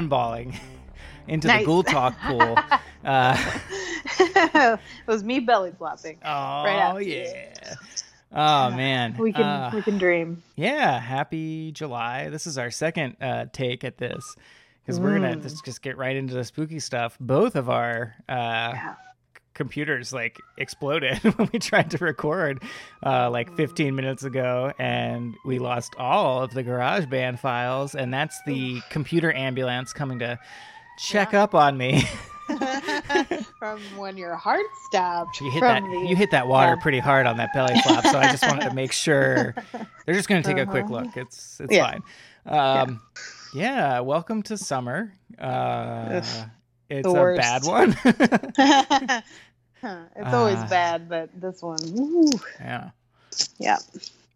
cannonballing into Nice. the Ghoul Talk pool. Uh, it was me belly flopping. oh after you. yeah. Oh man. We can Uh, we can dream. yeah. Happy July. This is our second uh, take at this because we're gonna Mm. just, just get right into the spooky stuff. Both of our uh, Yeah. Computers like exploded when we tried to record uh, like 15 minutes ago and we lost all of the GarageBand files and that's the computer ambulance coming to check up on me. From when your heart stopped. you hit that the- you hit that water yeah. pretty hard on that belly flop so I just wanted to make sure they're just going to take a quick Uh-huh. look. It's it's Yeah. fine. Um yeah, welcome to summer. Uh it's a bad one. It's always Uh, bad, but this one, woo, yeah. yeah,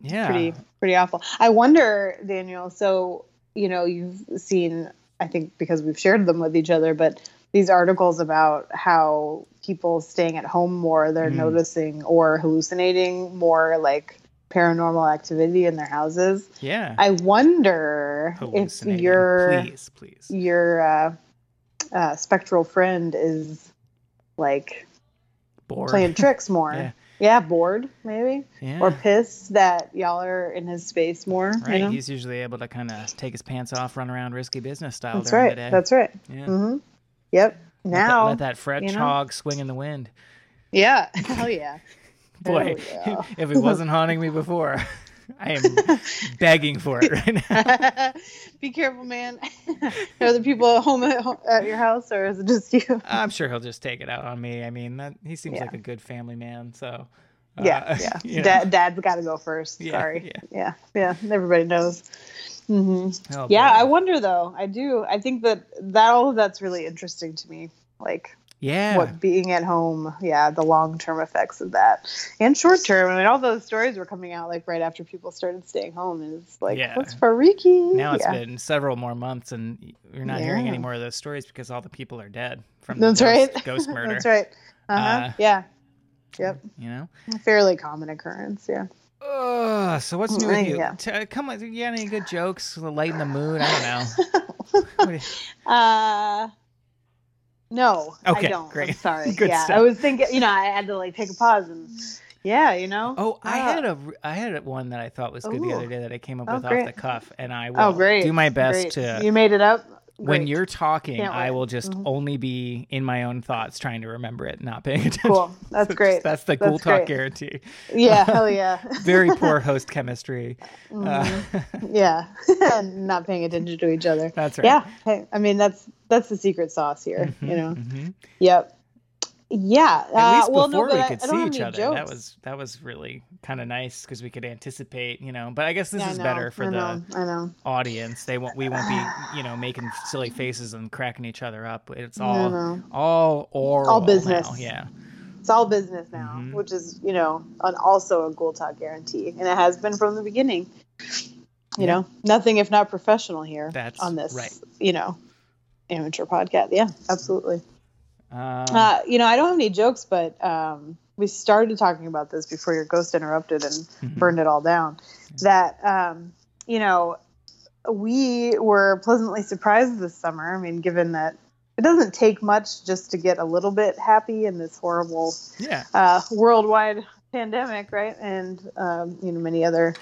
Yeah. pretty pretty awful. I wonder, Daniel. So you know, you've seen, I think, because we've shared them with each other, but these articles about how people staying at home more, they're Mm. noticing or hallucinating more, like paranormal activity in their houses. Yeah. I wonder if your please, please. your uh, uh, spectral friend is like Bored. playing tricks more. Yeah. Yeah. bored maybe, yeah. or pissed that y'all are in his space more. right. You know? He's usually able to kind of take his pants off, run around risky business style That's during right. the day. That's right. yeah. hmm Yep. Let that- Now, let that French you know? hog swing in the wind. yeah, hell yeah. Boy, yeah. if it wasn't haunting me before, I am begging for it right now. Be careful, man. are the people at home at, home at your house, or is it just you? I'm sure he'll just take it out on me. I mean, that, he seems Yeah. like a good family man. So, uh, yeah, yeah. you know. Dad, Dad's got to go first. Yeah, Sorry. yeah. Yeah, yeah. Everybody knows. hmm Oh, Yeah, boy. I wonder though. I do. I think that that all of that's really interesting to me. Like yeah. what being at home, yeah, the long term effects of that, and short term. I mean, all those stories were coming out like right after people started staying home, and it's like Yeah. what's freaky. Now it's yeah. been several more months, and you're not hearing any more of those stories because all the people are dead from That's ghost, right. ghost murder. That's right. Uh-huh. Uh, yeah. Yep. You know. Fairly common occurrence. Yeah. Ugh, so what's new with you? Yeah. T- come on, you got any good jokes lighten the mood? I don't know. What do you- Uh, no, Okay, I don't. great. I'm sorry. Good yeah, stuff. I was thinking. You know, I had to like take a pause and. Yeah, you know. oh, I Uh, had a I had one that I thought was good the other day that I came up Oh, with off the cuff, and I will Oh, great. do my best Great. to. You made it up. When you're talking, I will just Mhm. only be in my own thoughts, trying to remember it, not paying attention. cool. That's So great. That's the cool That's talk great. guarantee. Yeah. Hell yeah. Very poor host chemistry. Uh, Mhm. yeah. Not paying attention to each other. that's right. Yeah. Hey, I mean, that's that's the secret sauce here. Mhm, You know. mhm. Yep. Yeah. At uh, least well, before no, we I- could I see each other, jokes. that was that was really kind of nice because we could anticipate, you know. But I guess this Yeah, is know, better for I the know, I know. audience. They won't. We won't be, you know, making silly faces and cracking each other up. It's all no. all oral All business. now, Yeah. It's all business now, Mhm. which is, you know, an, also a Ghoul Talk guarantee, and it has been from the beginning. Yeah. You know, nothing if not professional here That's on this, right. you know, amateur podcast. Yeah, absolutely. Um, Uh, you know, I don't have any jokes, but um, we started talking about this before your ghost interrupted and mhm. burned it all down. That um, you know, we were pleasantly surprised this summer. I mean, given that it doesn't take much just to get a little bit happy in this horrible Yeah. uh, worldwide pandemic, right? And um, you know, many other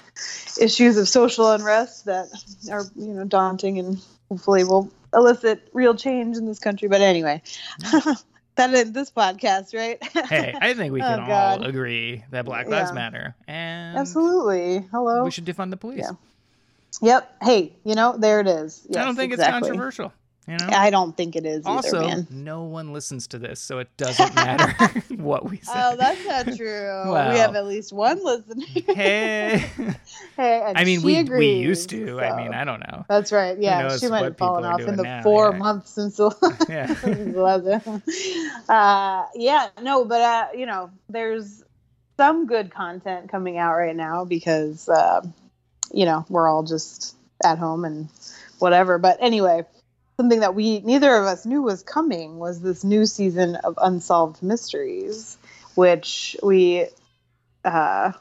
issues of social unrest that are you know daunting and hopefully will elicit real change in this country. But anyway, that in this podcast, right? Hey, I think we Oh, can all agree that Black Lives Yeah. Matter, and Absolutely. Hello. we should defund the police. Yeah. Yep. Hey, you know, there it is. I don't think exactly. it's controversial. You know. I don't think it is also, either, no one listens to this, so it doesn't matter what we say. Oh, that's not true. We have at least one listener. hey. hey, and I mean, she we we used to. I mean, I don't know. That's right. Yeah, she might have fallen off in the now, four yeah. months since the Yeah. uh, yeah, no, but uh, you know, there's some good content coming out right now because uh, you know we're all just at home and whatever. But anyway, something that we neither of us knew was coming was this new season of Unsolved Mysteries, which we uh,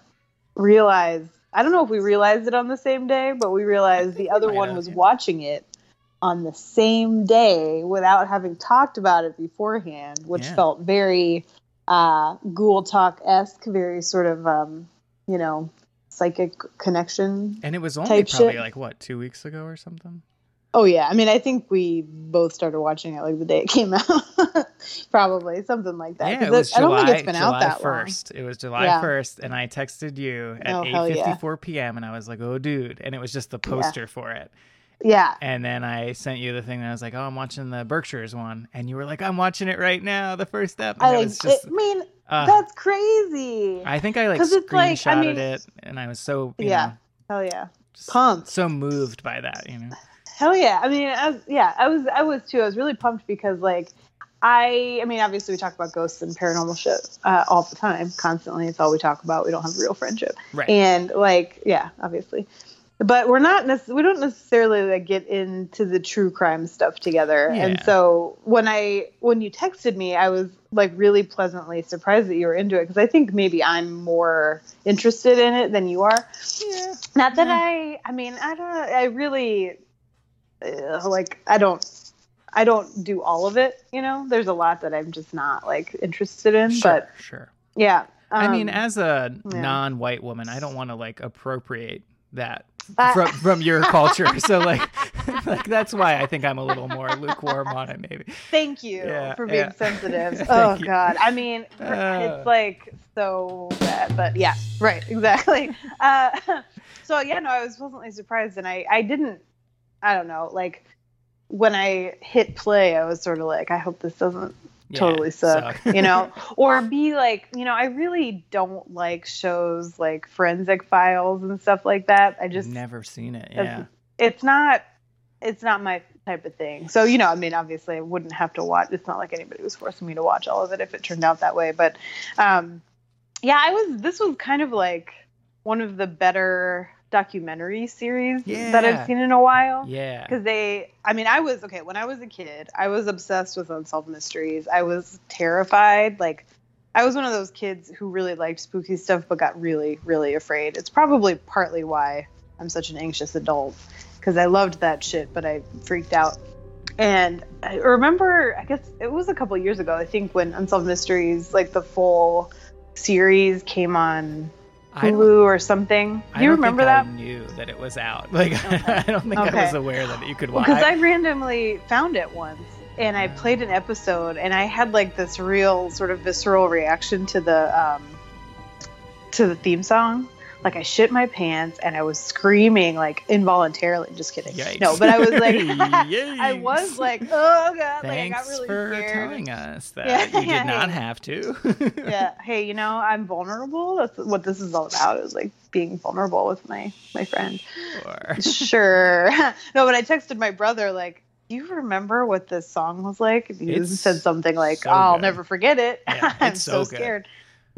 realized. I don't know if we realized it on the same day, but we realized the other one have, was yeah. watching it on the same day without having talked about it beforehand, which Yeah. felt very uh, Ghoul Talk esque, very sort of, um, you know, psychic connection. And it was only probably shit. like what two weeks ago or something. Oh yeah, I mean, I think we both started watching it like the day it came out, probably something like that. yeah, it was I don't July, think it's been July out that long. 1st. It was July Yeah. 1st, and I texted you at Oh, hell 8:54 yeah. p.m. and I was like, "Oh, dude!" And it was just the poster for it. Yeah, And then I sent you the thing that I was like, "Oh, I'm watching the Berkshires one," and you were like, "I'm watching it right now, the first step." And I like. was just, I mean, uh, that's crazy. I think I like it's like, I screenshotted mean- it, and I was so you Yeah. know, Hell yeah, just pumped. so moved by that, you know. Hell yeah. I mean, I was, yeah, I was, I was too. I was really pumped because like, I, I mean, obviously we talk about ghosts and paranormal shit uh, all the time, constantly. It's all we talk about. We don't have real friendship. Right. And like, yeah, obviously, but we're not, nec- we don't necessarily like get into the true crime stuff together. And so when I, when you texted me, I was like really pleasantly surprised that you were into it because I think maybe I'm more interested in it than you are. yeah. Not that Yeah. I, I mean, I don't, know, I really, uh, like, I don't, I don't do all of it. You know, there's a lot that I'm just not like interested in. Sure, But sure. yeah, I mean, um, as a yeah. non-white woman, I don't want to like appropriate that I- from from your culture. So like, like that's why I think I'm a little more lukewarm on it, maybe. thank you Yeah, for being yeah. sensitive. Oh you. God, I mean, Uh. it's like so bad. But yeah, right, exactly. Uh, so yeah, no, I was pleasantly surprised, and I, I didn't, I don't know, like. When I hit play, I was sort of like, I hope this doesn't Yeah, totally suck, suck. you know or be like you know i really don't like shows like forensic files and stuff like that i just never seen it. Yeah, it's not it's not my type of thing so you know i mean obviously i wouldn't have to watch it's not like anybody was forcing me to watch all of it if it turned out that way but um yeah i was this was kind of like one of the better documentary series that i've seen in a while. Yeah. because they i mean i was okay when i was a kid i was obsessed with unsolved mysteries. I was terrified like i was one of those kids who really liked spooky stuff but got really really afraid. It's probably partly why i'm such an anxious adult because i loved that shit but i freaked out. And i remember i guess it was a couple years ago i think when unsolved mysteries like the full series came on hulu or something do you don't remember think that I knew that it was out. Like I don't think I was aware that you could watch. because I randomly found it once and I played an episode and I had like this real sort of visceral reaction to the um, to the theme song. Like I shit my pants and I was screaming like involuntarily. Just kidding. Yikes. No, but I was like, I was like, oh god, like I got really for scared. telling us that Yeah, you did yeah, not have to. yeah, hey, you know, I'm vulnerable. That's what this is all about. Is like being vulnerable with my my friend. Sure. sure. no, but I texted my brother like, "Do you remember what this song was like?" He It's said something like, so "I'll good. never forget it." Yeah, I'm so, so scared.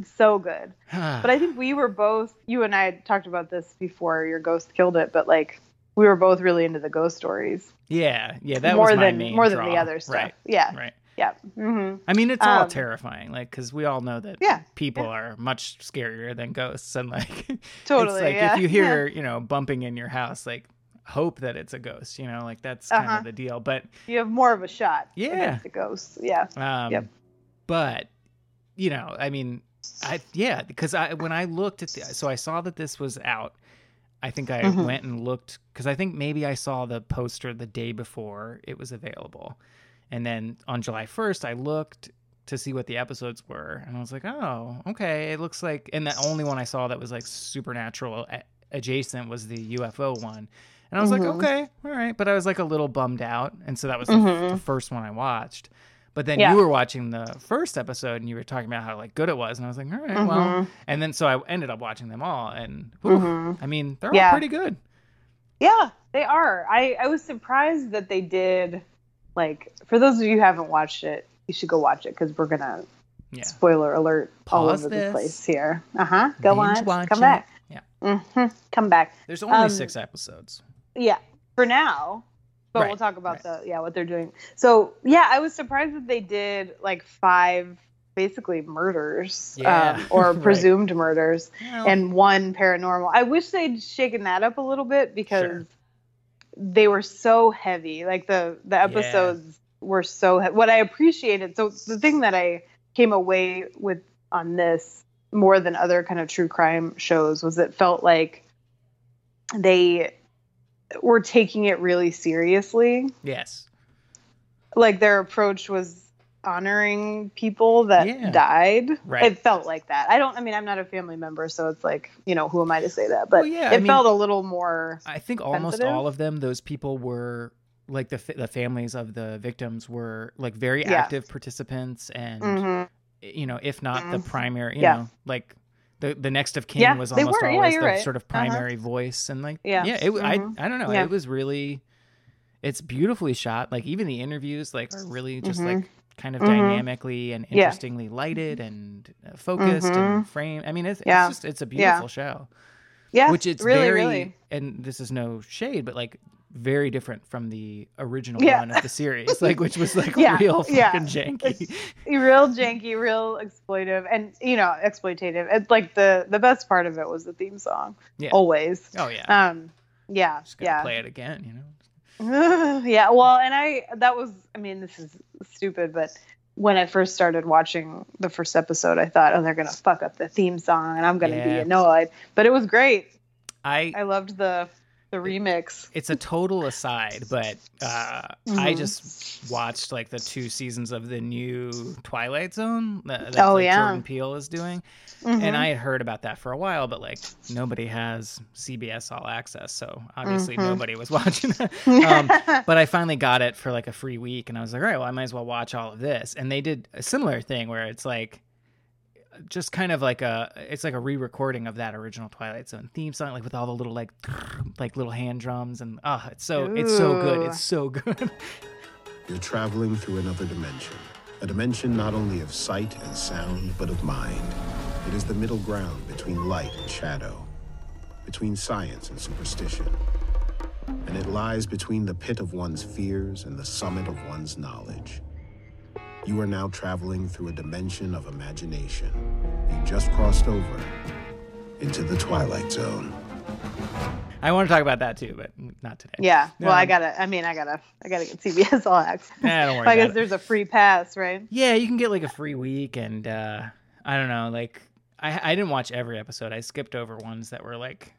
So good. But I think we were both. You and I had talked about this before your ghost killed it, but like we were both really into the ghost stories yeah, yeah, that more was my than main more than the other stuff. Right, Yeah, right. yeah. hmm I mean, it's all Um, terrifying, like because we all know that Yeah, people yeah. are much scarier than ghosts, and like Totally, it's like yeah, if you hear you know bumping in your house, like hope that it's a ghost, you know, like that's kind Uh-huh. of the deal. But You have more of a shot Yeah. against the ghosts. Yeah. Um, Yep. But you know, I mean, I yeah, because I when I looked at the, so I saw that this was out. I think I Mhm. went and looked because I think maybe I saw the poster the day before it was available, and then on July first I looked to see what the episodes were, and I was like, oh, okay, it looks like. And the only one I saw that was like supernatural a- adjacent was the UFO one. And I was like, Mhm. okay, all right. But I was like a little bummed out. And so that was the, Mhm. the first one I watched. But then Yeah. you were watching the first episode and you were talking about how like good it was. And I was like, all right, well. Mhm. And then so I ended up watching them all. And Mhm. I mean, they're Yeah. all pretty good. Yeah, they are. I, I was surprised that they did, like, for those of you who haven't watched it, you should go watch it because we're going to, Yeah. spoiler alert, all over this. the place here. Uh huh. Go Binge on. Come it. back. Yeah. hmm Come back. There's only Um, six episodes. Yeah, for now. But Right, we'll talk about right. the yeah what they're doing. So yeah, I was surprised that they did like five basically murders Yeah, um, or right. presumed murders Well, and one paranormal. I wish they'd shaken that up a little bit because Sure. they were so heavy. Like the the episodes were so he- what I appreciated. So the thing that I came away with on this more than other kind of true crime shows was it felt like they were taking it really seriously. yes. Like their approach was honoring people that Yeah. died. Right. It felt like that. I don't I mean I'm not a family member so it's like, you know, who am I to say that? But Well, yeah, I it mean- felt a little more I think almost sensitive. all of them, those people were like the the families of the victims were like very Yeah. active participants, and Mhm. you know, if not the Mhm. primary, you Yeah. know, like the the next of kin Yeah, was almost were. Yeah, always you're the right. sort of Uh-huh. primary voice, and like Yeah. yeah, it, I Mhm. I don't know, Yeah. it was really, it's beautifully shot. Like even the interviews, like are really just Mhm. like kind of Mhm. dynamically and Yeah. interestingly lighted and uh, focused and framed. I mean, it's, Yeah. it's just it's a beautiful show Yeah. which it's really, very really. and this is no shade but like very different from the original Yeah. run of the series like which was like Yeah, real fucking yeah. janky real janky, real exploitive, and you know, exploitative. It's like the the best part of it was the theme song. Yeah. Always. oh yeah Um. Yeah. just gotta Yeah. play it again you know yeah. Well, and I that was. I mean, this is stupid, but when I first started watching the first episode, I thought, oh, they're gonna fuck up the theme song, and I'm gonna be annoyed. But it was great. i I loved the the remix. it's a total aside but uh i Mhm. just watched like the two seasons of the new twilight zone that, that Oh, like, yeah. jordan peele is doing Mhm. and I had heard about that for a while, but like nobody has CBS All Access, so obviously Mhm. nobody was watching that. um, but I finally got it for like a free week, and I was like, all right, well, I might as well watch all of this. And they did a similar thing where it's like just kind of like a it's like a re-recording of that original Twilight Zone theme song, like with all the little like like little hand drums, and ah, it's so it's so good, it's so good. You're traveling through another dimension. A dimension not only of sight and sound, but of mind. It is the middle ground between light and shadow, between science and superstition. And it lies between the pit of one's fears and the summit of one's knowledge. You are now traveling through a dimension of imagination. You just crossed over into the Twilight Zone. I want to talk about that too, but not today. yeah. Well, I gotta. I mean, I gotta. I gotta get CBS All Access. Nah, don't worry I guess it. there's a free pass, right? Yeah, you can get like a free week, and uh, I don't know, like I I didn't watch every episode. I skipped over ones that were like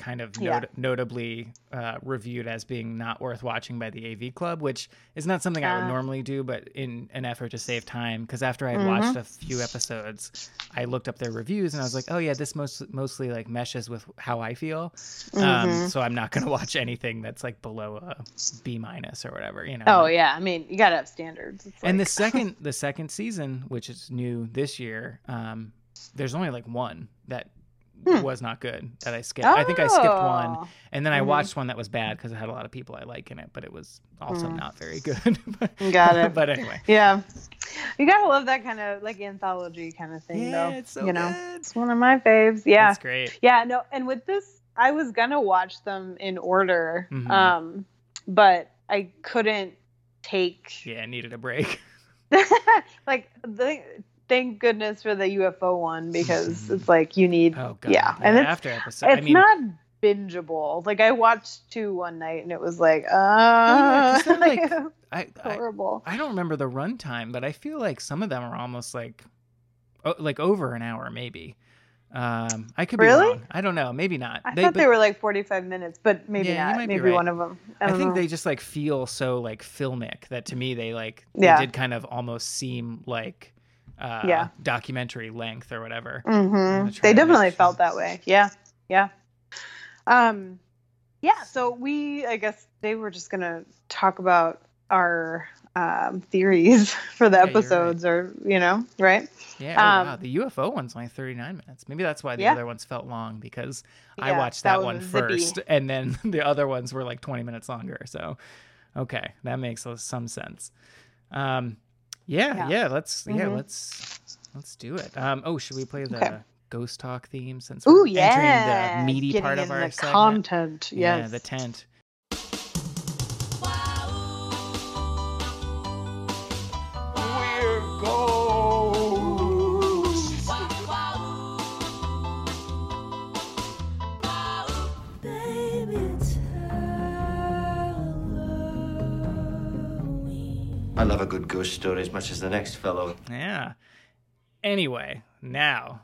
kind of Yeah. notably uh, reviewed as being not worth watching by the AV Club, which is not something I would Ah. normally do, but in an effort to save time, because after I Mhm. watched a few episodes, I looked up their reviews and I was like, oh yeah, this most mostly like meshes with how I feel, um, Mhm. so I'm not gonna watch anything that's like below a B minus or whatever, you know. Oh like- yeah. I mean, you gotta have standards. It's and the second the second season which is new this year um there's only like one that Hmm. was not good that i skipped i think i skipped one, and then i Mhm. watched one that was bad because it had a lot of people i like in it but it was also Mm. not very good But- Got it. but anyway Yeah. You gotta love that kind of like anthology kind of thing, yeah though. it's so you know, good it's one of my faves. Yeah. that's great Yeah. No. And with this, I was gonna watch them in order, Mhm. um, but I couldn't take yeah I needed a break like the. Thank goodness for the UFO one because it's like you need. oh god Yeah, and it's after episode it's i mean not bingeable. Like I watched two one night and it was like, uh, yeah, 'cause they're, like, I, I horrible. I don't remember the runtime, but I feel like some of them are almost like, o- like over an hour, maybe. Um, I could be Really? wrong. I don't know. Maybe not. I thought but they were like 45 minutes, but maybe Yeah, not. be Maybe right. one of them. I, I, think know. they just like feel so like filmic that to me they like Yeah. they did kind of almost seem like uh, Yeah. documentary length or whatever. Mhm. They definitely felt that way. Yeah, yeah. Um, Yeah, so we, I guess, they were just gonna talk about our um, theories for the Yeah, you're right. episodes, or you know, right? Yeah. Oh, Um, wow. The UFO one's only 39 minutes. Maybe that's why the Yeah. other ones felt long because I watched that that, one a zippy. and then the other ones were like 20 minutes longer. So, okay. That makes some sense. Um, yeah, yeah, Yeah. let's, yeah, Mhm. let's, let's do it. Um, oh, should we play the Okay. Ghoul Talk theme since Ooh, we're yeah. entering the meaty Getting part of our the segment? content. Yeah, the tent. Good ghost story as much as the next fellow. Yeah. Anyway, now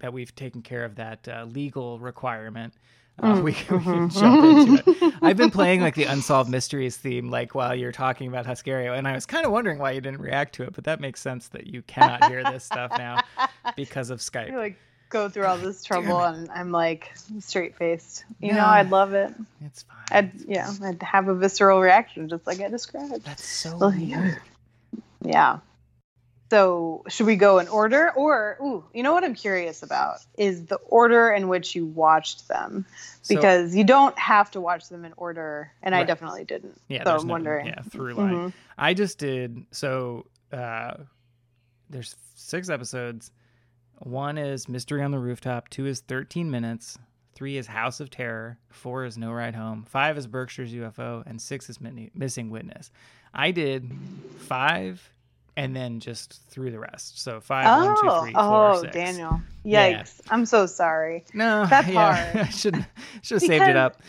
that we've taken care of that uh, legal requirement, uh, Mm, we, can- we can mhm. jump into it. I've been playing like the unsolved mysteries theme, like while you're talking about Huscario, and I was kind of wondering why you didn't react to it, but that makes sense that you cannot hear this stuff now because of I Skype. like go through all this trouble, and I'm like straight faced. You know, I'd love it. It's fine. I'd yeah, I'd have a visceral reaction, just like I described. That's so weird. Yeah. So should we go in order, or ooh, you know what I'm curious about is the order in which you watched them, So- because you don't have to watch them in order, and I definitely didn't. Yeah, so I'm no, wondering. Yeah, through line. Mhm. I just did so. uh There's six episodes. One is Mystery on the Rooftop. Two is 13 Minutes. Three is House of Terror. Four is No Ride Home. Five is Berkshire's UFO, and six is Missing Witness. I did five, and then just through the rest. So five, Oh, one, two, oh, three, four, oh, six. Daniel! Yeah. Yikes! I'm so sorry. No, That's yeah, hard. I should should have saved it up.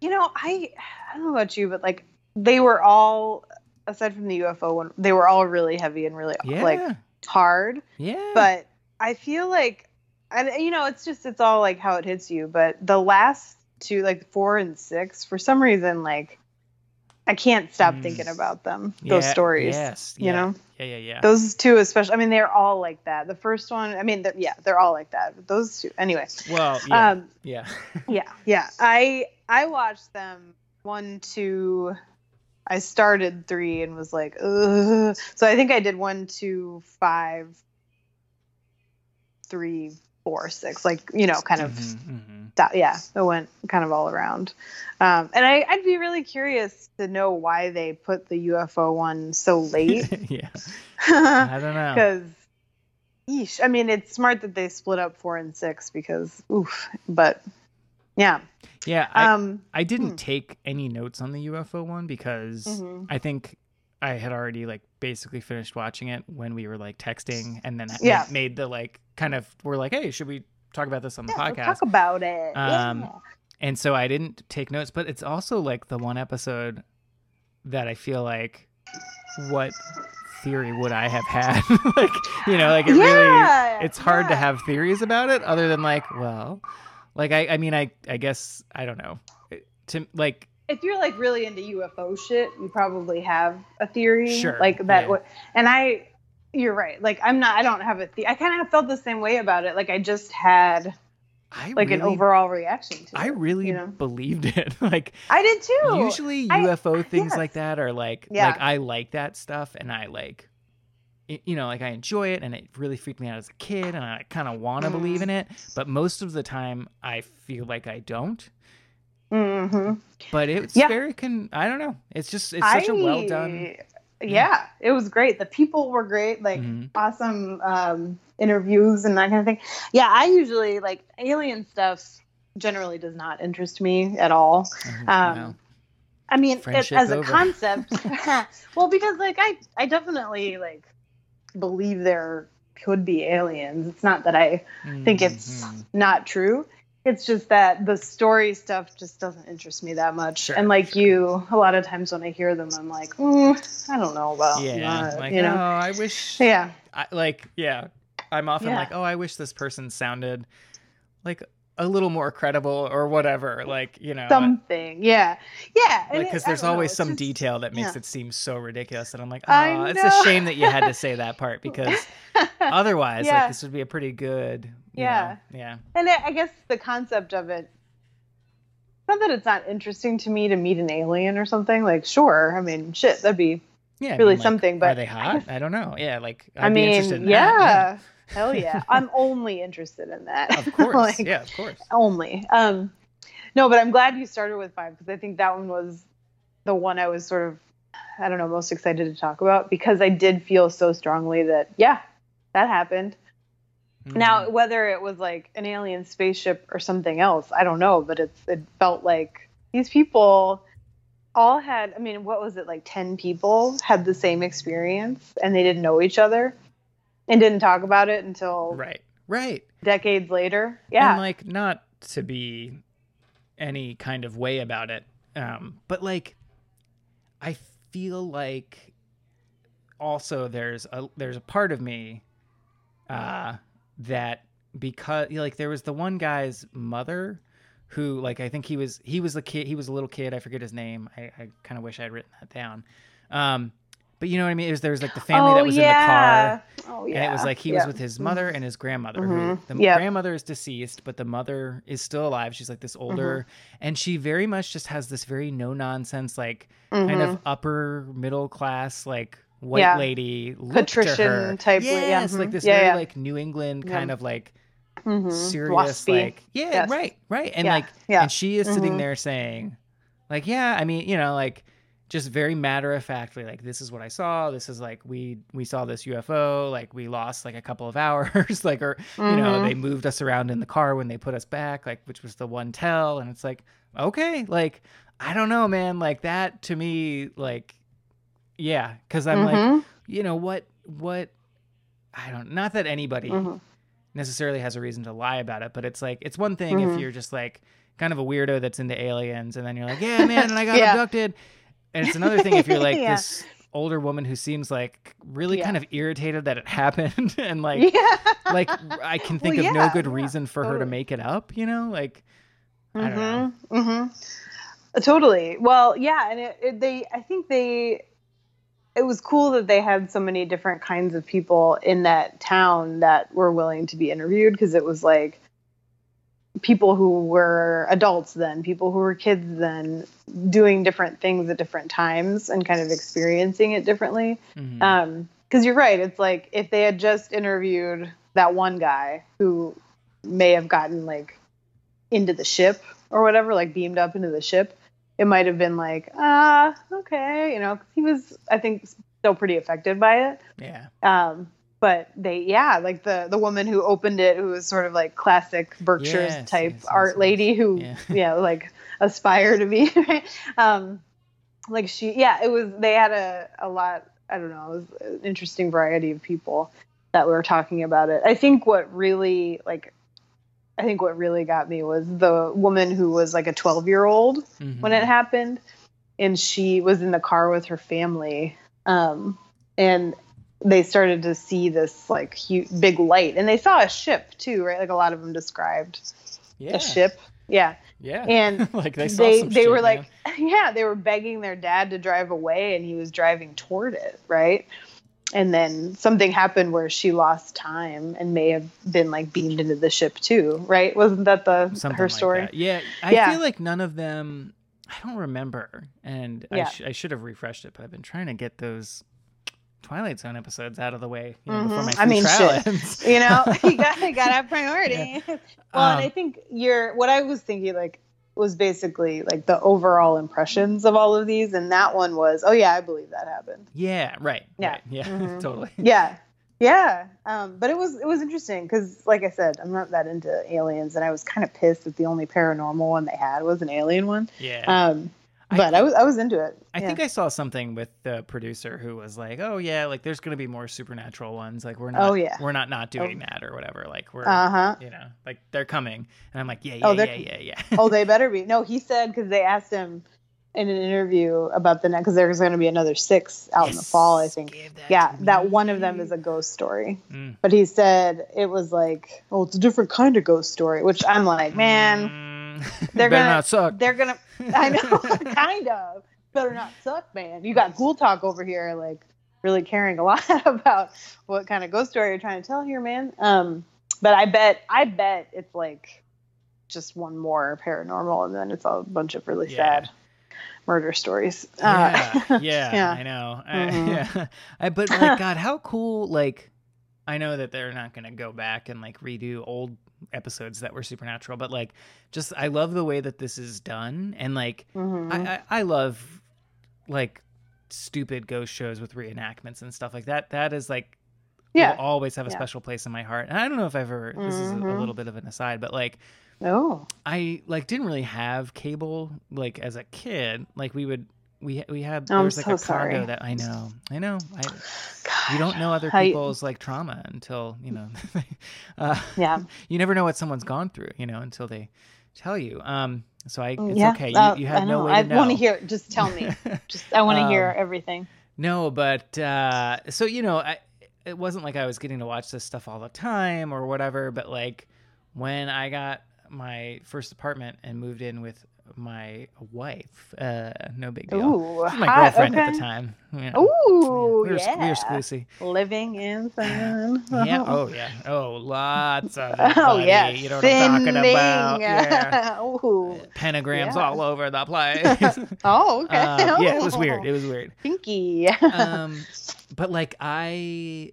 You know, I I don't know about you, but like they were all aside from the UFO one, they were all really heavy and really Yeah, like hard. yeah. But I feel like, and you know, it's just it's all like how it hits you. But the last two, like four and six, for some reason, like I can't stop Mm. thinking about them. Those stories, Yes. you yeah, know. Yeah, yeah, yeah. Those two, especially. I mean, they're all like that. The first one, I mean, they're- yeah, they're all like that. But those two, anyway. well, yeah, Um, yeah. yeah, yeah. I I watched them one, two. I started three and was like, Ugh. so I think I did one, two, five, three, four, six. Like you know, kind of Mhm, mhm. that. Yeah, it went kind of all around. Um, and I, I'd be really curious to know why they put the UFO one so late. yeah. I don't know. because. yeesh, I mean, it's smart that they split up four and six because, oof. But yeah. Yeah, I, Um, I didn't hmm. take any notes on the UFO one because Mhm. I think I had already like basically finished watching it when we were like texting, and then Yeah. made, the like kind of we're like, hey, should we talk about this on the yeah, podcast? talk about it. Um, yeah. and so I didn't take notes, but it's also like the one episode that I feel like what theory would I have had? like, you know, like it Yeah, really it's hard to have theories about it other than like, well, like I I mean I I guess I don't know. It- To like If you're like really into UFO shit, you probably have a theory. Sure, Like that. yeah. would And I, you're right. Like I'm not. I don't have a. The- I kind of felt the same way about it. Like I just had I like an overall reaction to I it. really you know? believed it. like I did too. usually I- UFO things yes. like that are like Yeah. like I like that stuff and I like you know like I enjoy it and it really freaked me out as a kid and I kind of want to Mm. believe in it but most of the time I feel like I don't hmm but it's Yeah. very con I don't know it's just it's such a well done Yeah, it was great. The people were great. Like Mhm. awesome um, interviews and that kind of thing. Yeah, I usually like alien stuff. Generally, does not interest me at all. Um, I mean, it, as a concept, well, because like I, I definitely like believe there could be aliens. It's not that I think it's Mhm. not true. It's just that the story stuff just doesn't interest me that much. Sure, and like you, a lot of times when I hear them, I'm like, mm, I don't know about yeah that, like you oh know. I wish Yeah, I, like yeah i'm often Yeah. like oh i wish this person sounded like a little more credible or whatever like you know something. Yeah, yeah. like because there's don't know, always some just- detail that makes yeah. it seem so ridiculous and i'm like oh it's a shame that you had to say that part because otherwise Yeah. like this would be a pretty good Yeah. know, yeah And I I guess the concept of it not that it's not interesting to me to meet an alien or something. Like, sure, I mean, shit, that'd be Yeah, I really mean, like, something, but are they hot? I don't know. Yeah, like I'd I be interested mean, in yeah, that, hell yeah. I'm only interested in that. Of course, Like, yeah, of course. only. Um, no, but I'm glad you started with five because I think that one was the one I was sort of, I don't know, most excited to talk about because I did feel so strongly that yeah, that happened. Now, Mhm. whether it was like an alien spaceship or something else, I don't know, but it's it felt like these people all had. I mean, what was it like? Ten people had the same experience, and they didn't know each other, and didn't talk about it until right, right. decades later. Yeah, and like not to be any kind of way about it um but like i feel like also there's a there's a part of me uh that because like there was the one guy's mother who like i think he was he was a kid he was a little kid i forget his name i, I kind of wish i'd written that down um but you know what i mean it was there was like the family that was in the car Oh yeah. and it was like he yeah. was with his mother and his grandmother. Who, Mhm. the Yep. grandmother is deceased, but the mother is still alive. She's like this older, Mm-hmm. and she very much just has this very no nonsense, like kind of upper middle class, like white Mm-hmm. Yeah. lady, Patrician type, yeah, Yes, like mhm. this Yeah, very yeah. like New England Yeah. kind of like serious, Waspy. like yeah, Yes. right, right, and Yeah, like yeah. and she is sitting there saying, like yeah, I mean you know like just very matter of factly like this is what i saw this is like we we saw this ufo like we lost like a couple of hours like or you know they moved us around in the car when they put us back like which was the one tell and it's like okay like i don't know man like that to me like yeah because i'm like Mhm. you know what what i don't not that anybody Mhm. necessarily has a reason to lie about it, but it's like it's one thing if you're just like kind of a weirdo that's into aliens and then you're like, yeah, man, and I got Yeah. abducted. And it's another thing if you're like Yeah. this older woman who seems like really Yeah. kind of irritated that it happened and like yeah. like I can think Well, of no good reason for her to make it up, you know? Like I don't know. Mm-hmm. Mm-hmm. Totally. Well, yeah, and it, it, they, I think they, it was cool that they had so many different kinds of people in that town that were willing to be interviewed because it was like people who were adults then, people who were kids then, doing different things at different times and kind of experiencing it differently. Mhm. Um, because you're right. It's like if they had just interviewed that one guy who may have gotten like into the ship or whatever, like beamed up into the ship, it might have been like, ah, okay, you know, 'cause he was, I think, still pretty affected by it. yeah. Um, but they, yeah, like the the woman who opened it, who was sort of like classic Berkshire's Yes, type yes, art yes. lady, who, Yeah. yeah, like aspire to be. right? um, like she, yeah, it was. They had a a lot. I don't know. It was an interesting variety of people that were talking about it. I think what really like. I think what really got me was the woman who was like a 12 year old when Mhm. it happened and she was in the car with her family um, and they started to see this like huge, big light and they saw a ship too right like a lot of them described yeah. a ship yeah Yeah. and like they saw they they shit, were man. like yeah they were begging their dad to drive away and he was driving toward it right and then something happened where she lost time and may have been like beamed into the ship too right wasn't that the something her like story that. Yeah, I Yeah. feel like none of them. I don't remember, and I, sh- I should have refreshed it, but I've been trying to get those Twilight Zone episodes out of the way you know, before Mhm. my I mean, shit. you know you got you got to have priority well and i Um, think your what i was thinking like was basically like the overall impressions of all of these and that one was oh yeah i believe that happened yeah, right. Yeah. right, yeah, Mhm. totally. yeah yeah um but it was it was interesting because like i said i'm not that into aliens and i was kind of pissed that the only paranormal one they had was an alien one Yeah, um but I, was i was into it I yeah. think I saw something with the producer who was like, "Oh yeah, like there's gonna be more supernatural ones. Like we're not, Oh, yeah. we're not not doing that or whatever. Like we're, uh-huh you know, like they're coming." And I'm like, "Yeah, yeah, Oh, yeah, yeah, yeah." oh, they better be. No, he said because they asked him in an interview about the next because there's going to be another six out in the fall. I think. that Yeah, that me. one of them is a ghost story. Mm. But he said it was like, oh, it's a different kind of ghost story. Which I'm like, man, Mm. they're gonna, not suck. they're gonna. I know, kind of. Better not suck, man. You got Ghoul Talk over here, like really caring a lot about what kind of ghost story you're trying to tell here, man. Um, but I bet, I bet it's like just one more paranormal, and then it's a bunch of really Yeah. sad murder stories. yeah, Uh, yeah, yeah. I know. I, Mhm. yeah, I, but like, God, how cool! Like, I know that they're not gonna go back and like redo old episodes that were supernatural, but like, just I love the way that this is done, and like, mhm. I, I I love like stupid ghost shows with reenactments and stuff like that. That is like yeah. will always have a Yeah. special place in my heart. And I don't know if I've ever. This is a, a little bit of an aside, but like. Oh. I like didn't really have cable like as a kid. Like we would we we had Oh, there I'm was like so a condo that I know. I know. I God. you don't know other people's like trauma until, you know. uh, Yeah. you never know what someone's gone through, you know, until they tell you. Um so I it's yeah. okay. You, uh, you have I no way I want to hear. Just tell me. Just I want to hear Um, everything. No, but uh so you know, I it wasn't like I was getting to watch this stuff all the time or whatever, but like when I got my first apartment and moved in with my wife, uh no big deal. Ooh, my hot, girlfriend at the time. you know. Ooh, we were, yeah. we were exclusive. Living in sin. Yeah. Oh yeah. Oh, lots of it, Oh yeah. You know what I'm talking about? Yeah. Ooh. Pentagrams Yeah. all over the place. Oh, okay. Um, yeah, it was weird. It was weird. Pinky. um but like i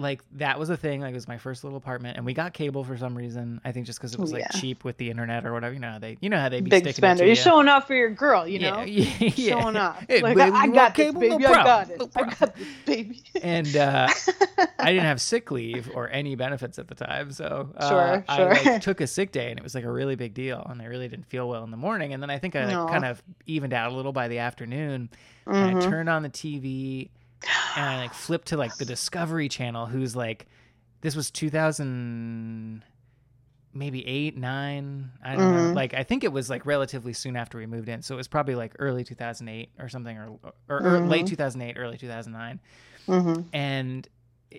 like that was a thing like it was my first little apartment and we got cable for some reason i think just because it was like Yeah. cheap with the internet or whatever you know how they you know how they be Big sticking spender. it to You're you. showing off for your girl, you yeah, know? yeah, yeah. Showing off. Hey, like, baby, I, I got want this, cable? baby. No I got it. No I got this, baby. and uh i didn't have sick leave or any benefits at the time so uh, Sure, i sure. like, took a sick day and it was like a really big deal and i really didn't feel well in the morning and then i think i like, Aw. kind of evened out a little by the afternoon and I Mhm. turned on the TV and I like flipped to like the Discovery Channel, who's like, this was 2000, maybe eight, nine. I don't know. Mhm. Like, I think it was like relatively soon after we moved in. So it was probably like early 2008 or something, or, or, or late Mhm. 2008, early 2009. Mhm. And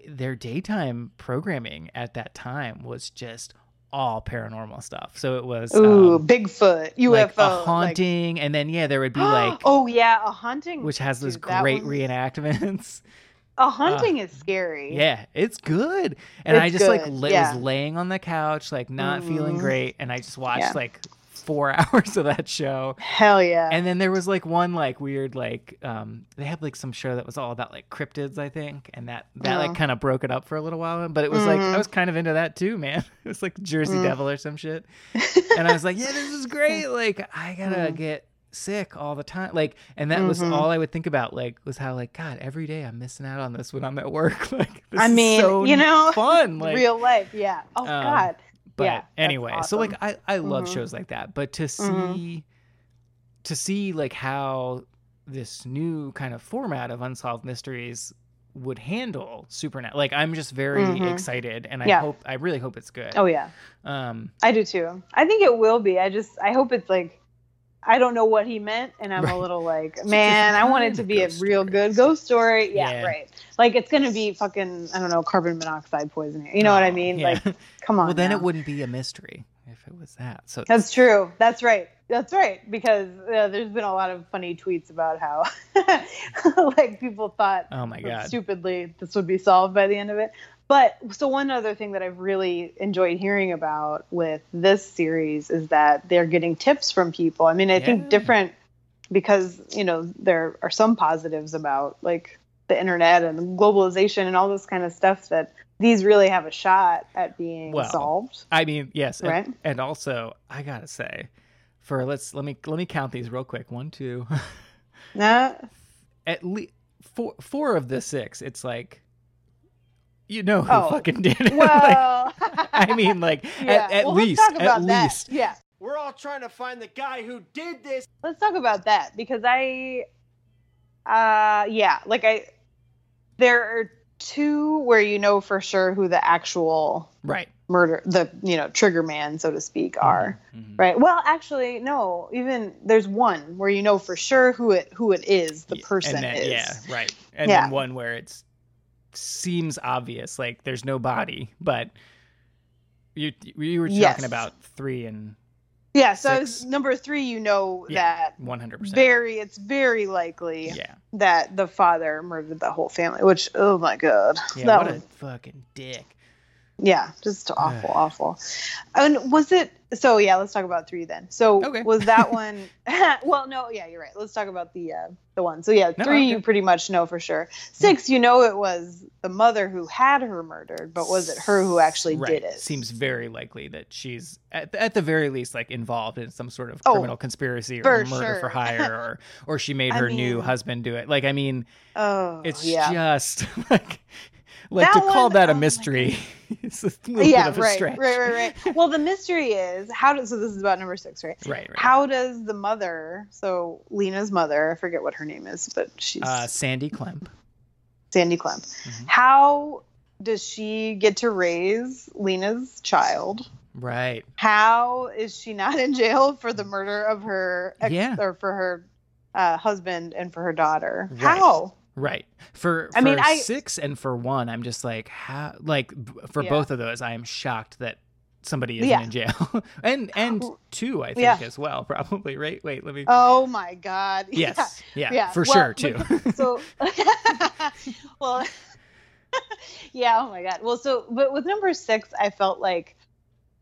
their daytime programming at that time was just all paranormal stuff. So it was Ooh, um, Bigfoot, UFO. like a like- haunting, and then yeah, there would be like oh yeah, a hunting. which has those dude, great one- reenactments. A hunting is scary. Yeah, it's good. And I It's just like good, la- yeah. was laying on the couch, like not feeling Mhm. great, and I just watched Yeah. like four hours of that show. Hell yeah. And then there was like one like weird like um they had like some show that was all about like cryptids, I think, and that that like Oh. kind of broke it up for a little while. But it was like I was kind of into that too, man. It was like Jersey Mm. Devil or some shit. And I was like, yeah, this is great. Like I gotta Mm. get sick all the time like and that was Mhm. all i would think about like was how like god every day i'm missing out on this when i'm at work like this I is mean, so you know, fun like real life. Yeah. Oh um, God. But yeah, anyway so like i i love Mhm. shows like that but to see Mhm. to see like how this new kind of format of unsolved mysteries would handle supernatural like i'm just very Mhm. excited and i Yeah. hope i really hope it's good Oh yeah. um I do too. I think it will be. I just I hope it's like I don't know what he meant, and I'm Right. a little like, man, I want it to be a real story." good ghost story. Yeah, Yeah. right. Like it's gonna be fucking I don't know carbon monoxide poisoning. You know what I oh, mean? yeah. Like, come on. well then now. it wouldn't be a mystery if it was that so That's true. That's right. That's right. Because uh, there's been a lot of funny tweets about how, like, people thought oh my god stupidly this would be solved by the end of it. But so one other thing that I've really enjoyed hearing about with this series is that they're getting tips from people. I mean, I Yeah. think different because you know there are some positives about like the internet and globalization and all this kind of stuff that these really have a shot at being Well, solved. I mean, yes, and- Right. and, also I gotta say, for let's let me let me count these real quick. One, two, Nah, at least four four of the six. It's like, you know who Oh, fucking did it. Like, well, I mean, like yeah. at, at Well, least, let's talk about at that. least. Yeah, We're all trying to find the guy who did this. let's talk about that because I, uh, yeah, like I, there are two where you know for sure who the actual Right. murder, the you know trigger man, so to speak, are. Mhm. Right. Well, actually, no. Even there's one where you know for sure who it who it is. The person and then, is. Yeah, right. And Yeah. then one where it's seems obvious, like there's no body, but you you were talking Yes. about three and Yeah. So number three, you know Yeah, that one hundred percent. very. It's very likely Yeah. that the father murdered the whole family. Which oh my god. Yeah. that what a fucking dick. Yeah, just awful, awful. And was it so? Yeah, let's talk about three then. So Okay. was that one? well, no, yeah, you're right. Let's talk about the uh, the one. So yeah, No, three okay. you pretty much know for sure. Six, you know, it was the mother who had her murdered, but was it her who actually right. did it? Seems very likely that she's at, at the very least like involved in some sort of Oh, criminal conspiracy or murder for hire or or she made I her new husband do it. Like I mean, Oh, it's yeah. just like like That to call one- that a oh mystery is a little yeah, bit of a right, stretch. right, right, right. Well, the mystery is how does so this is about number six, right? Right, right. How does the mother, so Lena's mother, I forget what her name is, but she's Uh, Sandy Klemp. Sandy Klemp. Mhm. How does she get to raise Lena's child? Right. How is she not in jail for the murder of her ex Yeah. or for her uh, husband and for her daughter? Right. How? Right. For for I mean, I- six and for one, I'm just like how like for Yeah. both of those, I am shocked that somebody isn't Yeah. in jail. and and two, I think Yeah. as well, probably. Right. Wait, let me Oh my God. Yes. Yeah. yeah, for well, sure too. so well yeah oh my god well so but with number six i felt like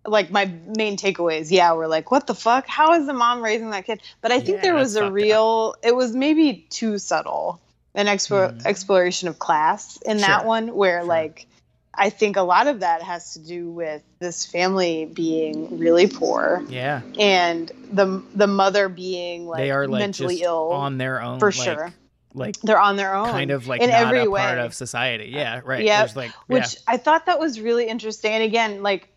like my main takeaways yeah were like what the fuck how is the mom raising that kid but i think Yeah, there was a fucked up. real it was maybe too subtle an expo- Mhm. exploration of class in that one where sure. like i think a lot of that has to do with this family being really poor yeah. and the the mother being like they are like mentally just ill on their own for like, sure Like they're on their own kind of like in every way part of society. Yeah, right. Like which i thought that was really interesting and again like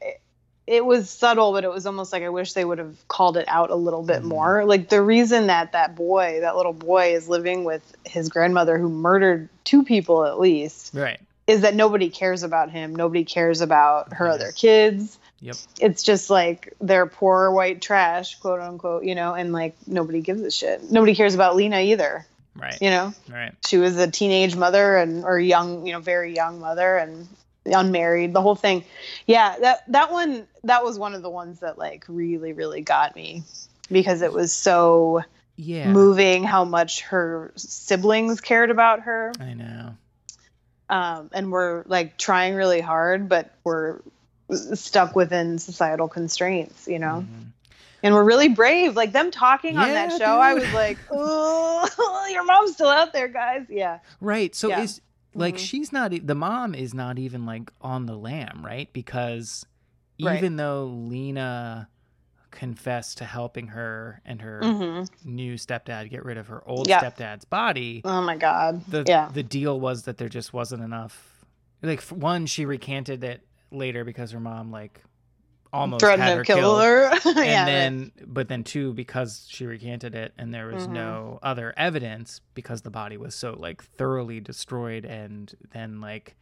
it, was subtle but it was almost like i wish they would have called it out a little bit Mhm. more like the reason that that boy that little boy is living with his grandmother who murdered two people at least. Right. is that nobody cares about him nobody cares about her Yeah. other kids Yep. it's just like they're poor white trash quote unquote you know and like nobody gives a shit nobody cares about lena either Right. you know Right. she was a teenage mother and or young you know very young mother and unmarried the whole thing yeah that that one that was one of the ones that like really really got me because it was so Yeah. moving how much her siblings cared about her I know. um, and were like trying really hard but were stuck within societal constraints you know Mhm. and were really brave like them talking on that show i was like oh your mom's still out there guys yeah Right. So Yeah. is like Mhm. she's not the mom is not even like on the lam, right? Because Right. even though Lena confessed to helping her and her hmm new stepdad get rid of her old Yeah. stepdad's body, oh my god the yeah the deal was that there just wasn't enough. Like one, she recanted it later because her mom like almost threatened had her kill killed. her and yeah right. then but then two because she recanted it and there was Mhm. no other evidence because the body was so like thoroughly destroyed and then like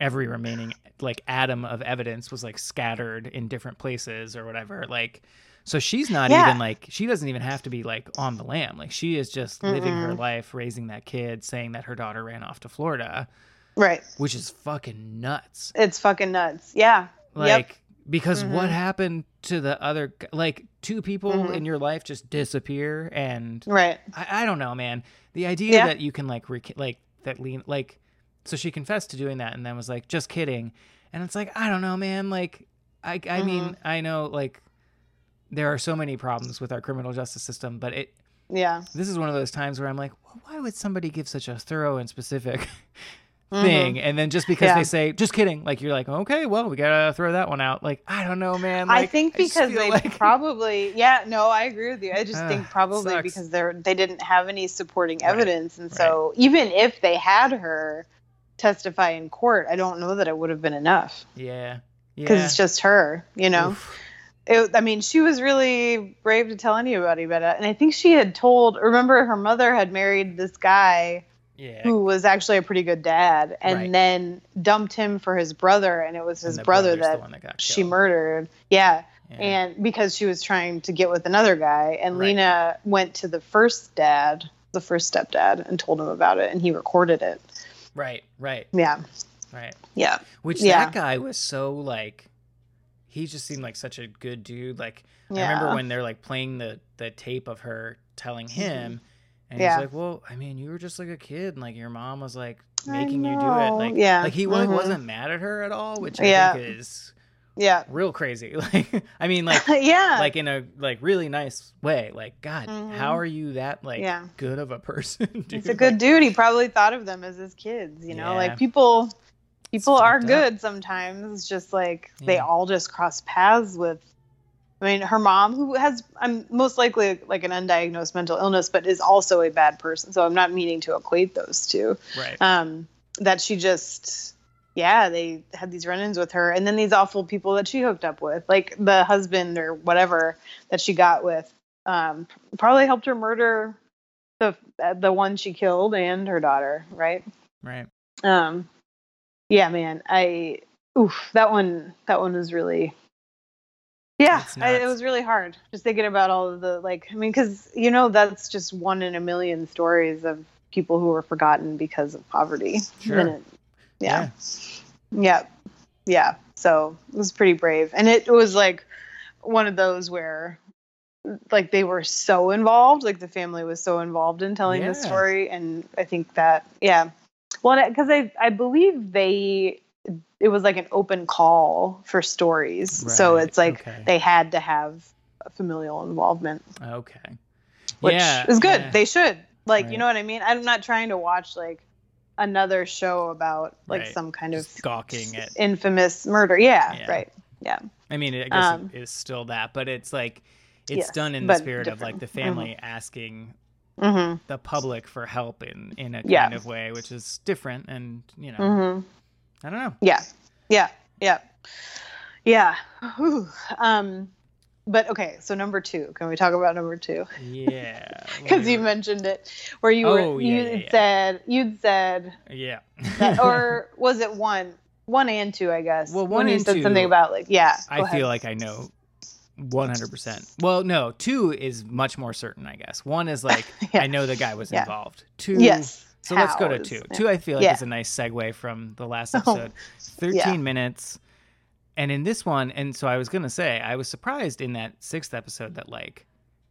every remaining like atom of evidence was like scattered in different places or whatever like so she's not Yeah. even like she doesn't even have to be like on the lam like she is just living her life raising that kid saying that her daughter ran off to florida right which is fucking nuts it's fucking nuts yeah like because what Mhm. happened to the other like two people Mhm. in your life just disappear and right I, I don't know man the idea Yeah. that you can like rec- like that lean like so she confessed to doing that and then was like just kidding and it's like i don't know man like i i mean Mm-hmm. i know like there are so many problems with our criminal justice system but it yeah this is one of those times where i'm like well, why would somebody give such a thorough and specific Mhm. thing and then just because Yeah. they say just kidding like you're like okay well we gotta throw that one out like i don't know man I think because feel they like- probably yeah no I agree with you I just Ah, think probably sucks. because they're they didn't have any supporting Right, evidence and so even if they had her testify in court I don't know that it would have been enough yeah because yeah it's just her you know Oof. it, I mean, she was really brave to tell anybody about it. And I think she had told, remember, her mother had married this guy yeah who was actually a pretty good dad and Right. then dumped him for his brother. And it was his brother that, that got she murdered. Yeah. Yeah. And because she was trying to get with another guy. And Right. Lena went to the first dad, the first stepdad, and told him about it. And he recorded it. right right Yeah. right Yeah. which Yeah. that guy was so like he just seemed like such a good dude like i remember when they're like playing the the tape of her telling mm-hmm. him and Yeah. he's like well i mean you were just like a kid and like your mom was like making you do it. Like, Yeah. like he Mhm. wasn't mad at her at all, which I Yeah. think is Yeah. real crazy. Like, I mean, like, yeah. like in a like really nice way. Like, God, Mhm. how are you that like Yeah. good of a person? Dude? He's a good dude. He probably thought of them as his kids, you know? Yeah. Like people people are fucked up. good sometimes. It's just like they all just cross paths with I mean, her mom, who has, I'm most likely like an undiagnosed mental illness, but is also a bad person. So I'm not meaning to equate those two. right. Um, that she just, yeah, they had these run-ins with her, and then these awful people that she hooked up with, like the husband or whatever that she got with, um, probably helped her murder the the one she killed and her daughter, right? right. Um, yeah, man, I, oof, that one, that one was really. Yeah, I, it was really hard just thinking about all of the like. I mean, because you know that's just one in a million stories of people who were forgotten because of poverty. Sure. It- yeah. yeah, yeah. So it was pretty brave, and it was like one of those where, like, they were so involved. Like the family was so involved in telling Yeah. the story, and I think that yeah. Well, because I I believe they it was like an open call for stories, so it's like okay. they had to have familial involvement, Okay. which yeah, is good. yeah. They should like Right. you know what I mean. I'm not trying to watch like another show about like Right. some kind of Just gawking at. infamous murder. Yeah, Yeah. right. Yeah. I mean, I guess Um, it is still that, but it's like it's Yes, done in the spirit of like the different. Mhm. family asking Mhm. the public for help in in a Yeah. kind of way, which is different, and you know, Mhm. I don't know. Yeah. Yeah. Yeah. Yeah. Um but okay, so number 2. Can we talk about number 2? Yeah, Cuz you mentioned it where you Oh, were you yeah, yeah. said you'd said yeah, that or was it one one and two, I guess. Well, when one you and said two, something about like yeah. I go feel like I know. 100%. Well, no, two is much more certain, I guess. One is like. I know the guy was involved. Two, Yes. So let's go to two. yeah. Two, I feel like Yeah. is a nice segue from the last Oh, episode. 13 yeah. minutes. And in this one, and so I was going to say, I was surprised in that sixth episode that like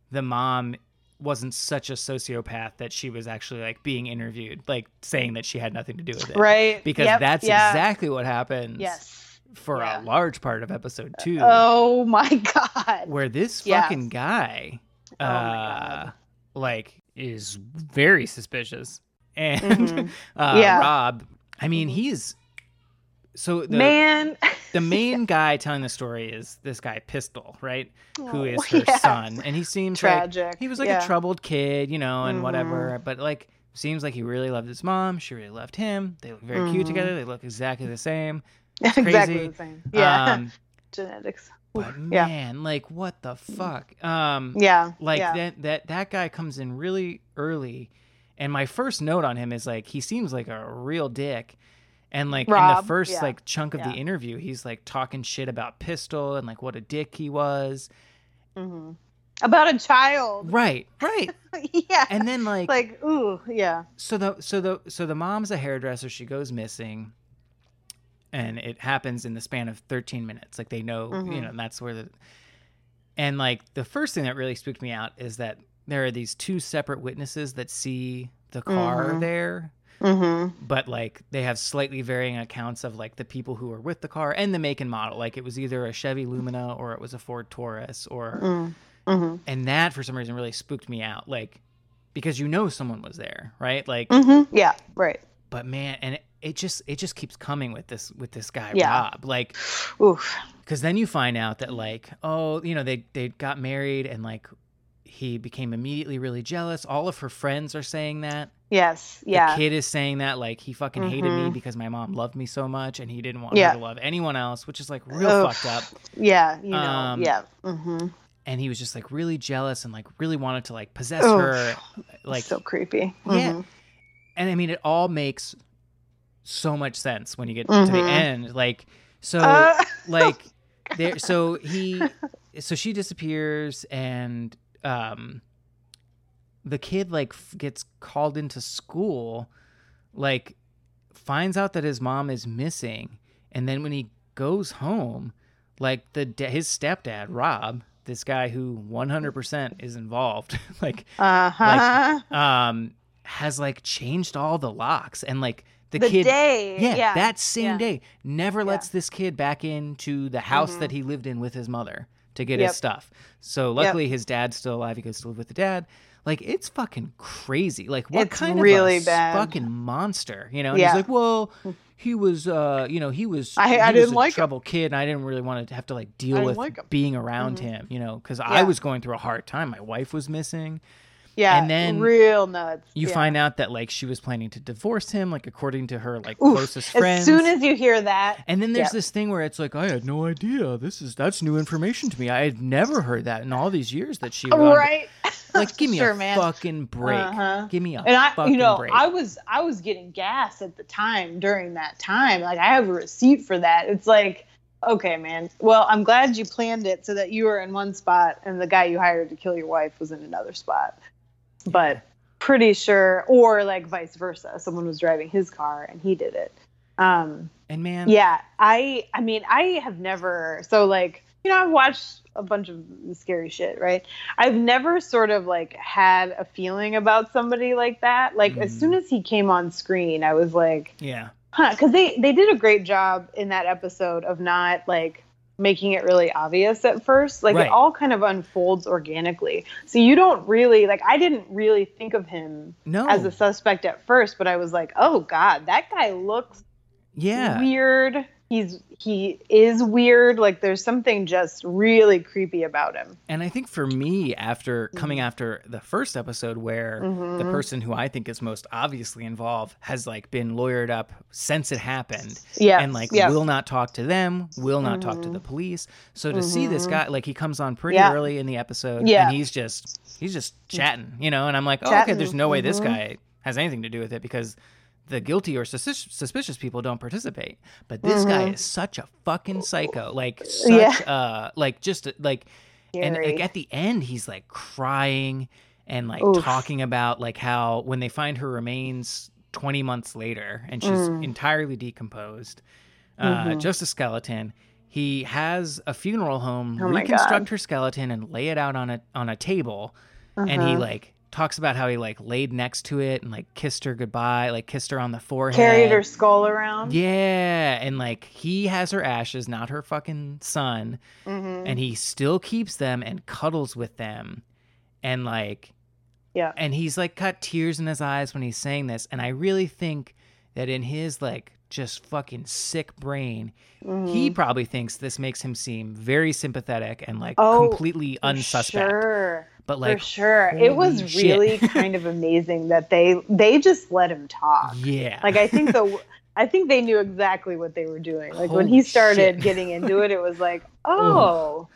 the mom wasn't such a sociopath that she was actually like being interviewed, like saying that she had nothing to do with it. Right. Because Yep, that's yeah. exactly what happens Yes. for Yeah. a large part of episode two Oh my god. where this Yes. fucking guy Oh uh like is very suspicious and Mhm. uh Yeah. rob i mean Mhm. he's so the Man. the main guy telling the story is this guy pistol right who Oh, is her yeah. son and he seems Tragic. like he was like yeah. a troubled kid you know and Mhm. whatever but like seems like he really loved his mom she really loved him they look very cute Mhm. together they look exactly the same exactly crazy. the same. Yeah. um, Genetics. but Yeah. man like what the fuck um Yeah. like yeah. that that that guy comes in really early and my first note on him is like he seems like a real dick and like in the first yeah. like chunk of the interview he's like talking shit about pistol and like what a dick he was Mm-hmm. About a child. right right yeah. and then like, like, ooh, yeah. so the so the so the mom's a hairdresser she goes missing and it happens in the span of 13 minutes like they know you Mhm. know and that's where the and like the first thing that really spooked me out is that there are these two separate witnesses that see the car Mhm. there Mm-hmm. but like they have slightly varying accounts of like the people who were with the car and the make and model like it was either a chevy lumina or it was a ford taurus or Mm. Mm-hmm. and that for some reason really spooked me out like because you know someone was there right like Mm-hmm. Yeah. Right. but man and it, it just it just keeps coming with this with this guy Yeah. rob like Oof. because then you find out that like oh you know they they got married and like he became immediately really jealous all of her friends are saying that Yes. Yeah. the Yeah. kid is saying that like he fucking hated me Mhm. because my mom loved me so much and he didn't want Yeah. her to love anyone else which is like real Ugh. fucked up Yeah. You know. Um, yeah. Mm-hmm. and he was just like really jealous and like really wanted to like possess Ugh. her like so creepy. Yeah. Mhm. and i mean it all makes so much sense when you get to the Mhm. end like so Uh, like there so he so she disappears and um the kid like f- gets called into school like finds out that his mom is missing and then when he goes home like the his stepdad rob this guy who 100% is involved like uh-huh. um has like changed all the locks and like the, The kid day, yeah, yeah, that same yeah. day never lets Yeah. this kid back into the house Mhm. that he lived in with his mother to get Yep. his stuff. So luckily his dad's still alive. He goes to live with the dad. Like it's fucking crazy. Like what It's kind really of fucking monster you know? And Yeah. he's like well he was uh you know he was I- he I was didn't a like him. trouble kid and i didn't really want to have to like deal with like being around Mhm. him you know? Because i was going through a hard time. My wife was missing Yeah. And then real nuts. you yeah. find out that like she was planning to divorce him like according to her like Oof, closest friends As soon as you hear that, and then there's Yep. this thing where it's like i had no idea this is that's new information to me i had never heard that in all these years that she right? like give me Sure, a man. fucking break Uh-huh. give me a and I, fucking you know, break I was I was getting gas at the time during that time. Like I have a receipt for that. It's like, okay, man. Well, I'm glad you planned it so that you were in one spot and the guy you hired to kill your wife was in another spot. But pretty sure, or like vice versa, someone was driving his car and he did it. Um, and man yeah, I I mean, I have never so like, you know, I've watched a bunch of scary shit, right? I've never sort of like had a feeling about somebody like that. Like as Mhm. soon as he came on screen, I was like, yeah huh, cuz they they did a great job in that episode of not like making it really obvious at first. Like Right. it all kind of unfolds organically. So you don't really like I didn't really think of him no as a suspect at first, but I was like, "Oh god, that guy looks yeah weird. He's he is weird. Like there's something just really creepy about him. and i think for me after Mm-hmm. coming after the first episode where the person who i think is most obviously involved has like been lawyered up since it happened Yeah, and like yeah. will not talk to them, will not talk to the police. So to see this guy, like he comes on pretty Mm-hmm. Yeah. early in the episode, Yeah. and he's just he's just chatting, you know. And I'm like, oh, okay, there's no way this guy has anything to do with it because the guilty or suspicious, suspicious people don't participate. But this guy is such a fucking psycho, like such, Mm-hmm. Yeah. uh, like just like, and like at the end, he's like crying and like Oof. talking about like how when they find her remains 20 months later and she's Mm. entirely decomposed uh, Mhm. just a skeleton he has a funeral home Oh reconstruct her skeleton and lay it out on a on a table and he Uh-huh. like talks about how he like laid next to it and like kissed her goodbye like kissed her on the forehead carried her skull around. yeah and like he has her ashes not her fucking son Mhm. and he still keeps them and cuddles with them and like Yeah. and he's like got tears in his eyes when he's saying this and i really think that in his like just fucking sick brain he Mhm. probably thinks this makes him seem very sympathetic and like Oh, completely For unsuspect Sure. but like For sure. It was shit. really kind of amazing that they they just let him talk. yeah Like I think the I think they knew exactly what they were doing. Like when he started shit. getting into it, it was like, oh,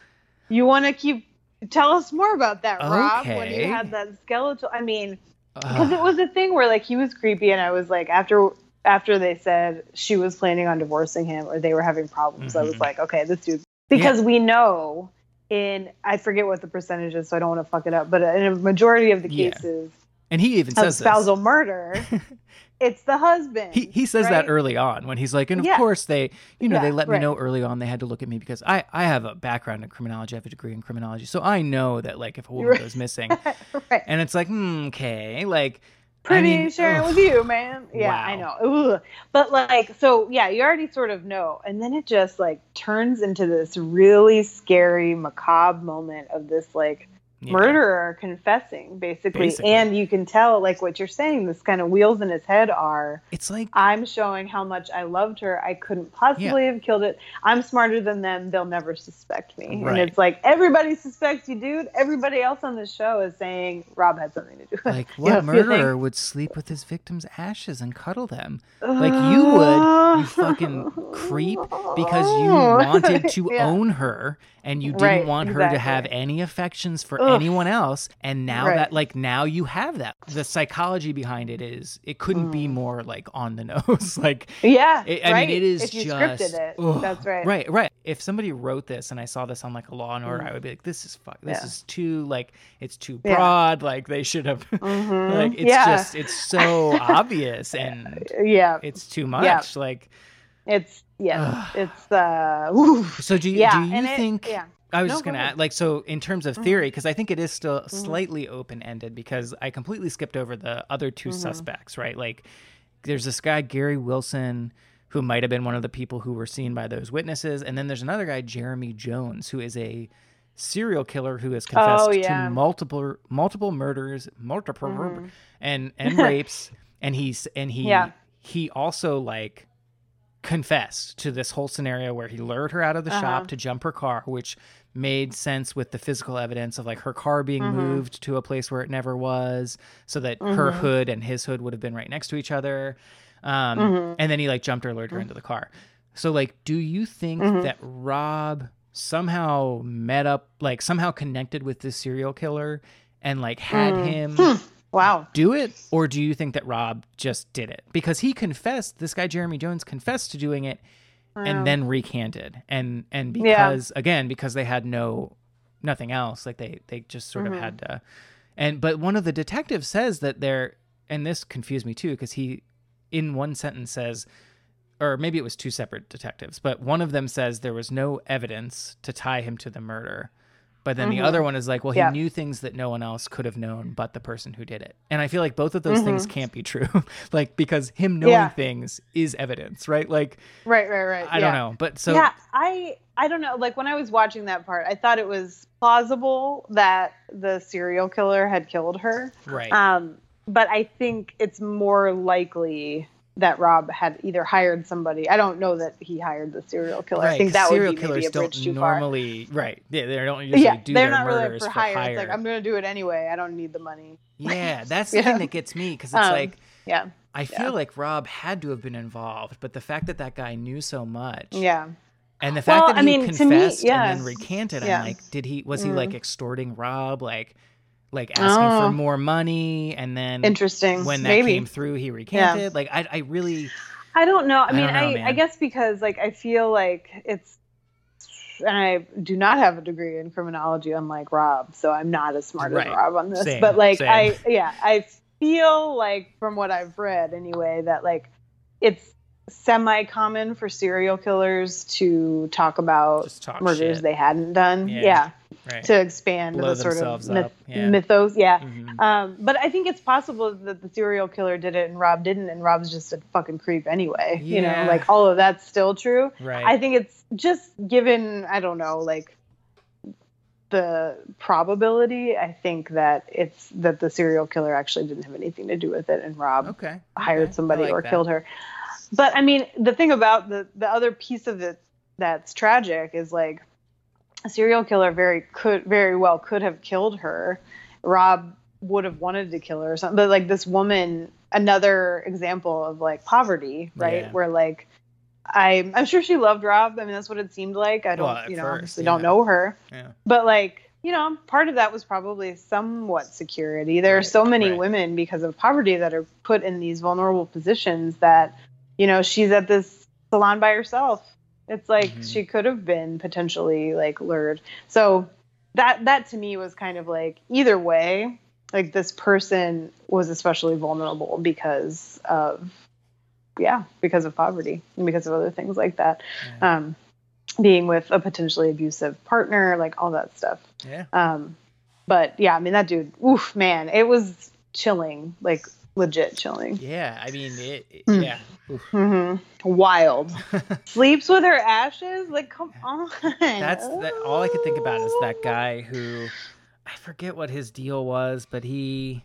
you want to keep tell us more about that, Rob? When Okay. you had that skeletal, I mean, because it was a thing where like he was creepy, and I was like, after after they said she was planning on divorcing him or they were having problems, I was Mhm. like, okay, this dude, because we know in I forget what the percentage is, so I don't want to fuck it up, but in a majority of the Yeah. cases and he even says this. spousal murder, it's the husband. he, he says that early on when he's like, and of Yeah. course they, you know, Yeah, they let me know early on they had to look at me because I, I have a background in criminology, I have a degree in criminology, so I know that like if a woman Right. goes missing, right. and it's like, hmm, okay, like, pretty I mean, sharing ugh. with you, man. Yeah, I know. Ugh. But like, so yeah, you already sort of know, and then it just like turns into this really scary, macabre moment of this like Yeah. murderer confessing, basically. Basically. and you can tell like what you're saying. This kind of wheels in his head are. It's like, I'm showing how much I loved her. I couldn't possibly have killed it. I'm smarter than them. They'll never suspect me. Right. And it's like everybody suspects you, dude. Everybody else on the show is saying Rob had something to do with it. like what know, you think, murderer would sleep with his victim's ashes and cuddle them? Like you uh. would, you fucking creep, because you wanted to Yeah. own her and you didn't Right, want her to have any affections for Ugh. Anyone else. And now Right. that, like, now you have that. The psychology behind it is it couldn't be more like on the nose. like, Yeah, it, I right. mean, it is if you just scripted it. ugh. That's right. Right, right. If somebody wrote this and I saw this on like a Law and Order, Mm. I would be like, "This is fuck. This Yeah. is too like it's too Yeah. broad. Like they should have. Mhm. like it's Yeah. just it's so obvious and Yeah, it's too much. Like it's yeah, it's uh. oof. so do you Yeah, do you it- think? yeah. I was No, just gonna ahead. add, like, so in terms Mm-hmm. of theory, because I think it is still slightly open ended because I completely skipped over the other 2 Mm-hmm. suspects, right? Like, there's this guy Gary Wilson who might have been one of the people who were seen by those witnesses, and then there's another guy Jeremy Jones who is a serial killer who has confessed Oh, yeah. Mm-hmm. to multiple multiple murders, multiple murder- and and rapes, and he's and he Yeah. he also like confessed to this whole scenario where he lured her out of the Uh-huh. shop to jump her car, which made sense with the physical evidence of like her car being Mm-hmm. moved to a place where it never was, so that her hood and his hood would have been right next to each other. Um, Mm-hmm. And then he like jumped her, lured her into the car. So like, do you think Mm-hmm. that Rob somehow met up, like somehow connected with this serial killer and like had Mm. him? Wow. do it or do you think that rob just did it because he confessed this guy jeremy jones confessed to doing it and then recanted and and Yeah. because again because they had no nothing else like they they just sort Mm-hmm. of had to and but one of the detectives says that they're and this confused me too because he in one sentence says or maybe it was two separate detectives but one of them says there was no evidence to tie him to the murder but then the other one is like well he Mm-hmm. Yeah. knew things that no one else could have known but the person who did it and i feel like both of those Mm-hmm. things can't be true like because him knowing Yeah. things is evidence right like Right, right, right. i yeah. don't know but so yeah, I I don't know. Like when I was watching that part, I thought it was plausible that the serial killer had killed her. right Um, but I think it's more likely that Rob had either hired somebody. I don't know that he hired the serial killer. I think that would serial be maybe killers a bridge don't too far. normally right yeah they don't usually Yeah, do they're their not really murders for for hire. hire, It's like I'm going to do it anyway. I don't need the money. yeah that's the Yeah. thing that gets me because it's Um, like Yeah, i feel yeah. like rob had to have been involved but the fact that that guy knew so much yeah. And the fact Well, that I he mean, to me, confessed yeah. and then recanted. Mm. I'm like, did he was he like extorting Rob, like like asking for Oh. more money, and then Interesting. when that Maybe. came through, he recanted. Like I, I really, I don't know. I I mean, know, I, I guess because like I feel like it's, and I do not have a degree in criminology, unlike Rob, so I'm not as smart Right. as Rob on this. Same, but like same. I, yeah, I feel like from what I've read anyway that like it's semi-common for serial killers to talk about talk murders shit. they hadn't done. Yeah. Yeah, right. to expand Blow the sort of myth- yeah. mythos. Yeah. Mhm. Um, but I think it's possible that the serial killer did it and Rob didn't, and Rob's just a fucking creep anyway. You know, like all of that's still true. Right. I think it's just given, I don't know, like the probability. I think that it's that the serial killer actually didn't have anything to do with it, and Rob okay. hired okay. Somebody like or that. killed her. But I mean, the thing about the the other piece of it that's tragic is like a serial killer very could very well could have killed her. Rob would have wanted to kill her or something. But like this woman, another example of like poverty, right? Yeah. Where like I I'm sure she loved Rob. I mean, that's what it seemed like. I don't, Well, you know, first, obviously yeah. don't know her Yeah. but like you know part of that was probably somewhat security there are so many right. women because of poverty that are put in these vulnerable positions that you know she's at this salon by herself. It's like Mhm. she could have been potentially like lured. So that that to me was kind of like either way like this person was especially vulnerable because of yeah because of poverty and because of other things like that. Um being with a potentially abusive partner like all that stuff. Yeah. um but yeah i mean that dude oof man it was chilling. Like legit chilling Yeah. I mean, it. it- Mm. Yeah. Oof. hmm wild sleeps with her ashes like come on That's that. All I could think about is that guy who, I forget what his deal was, but he,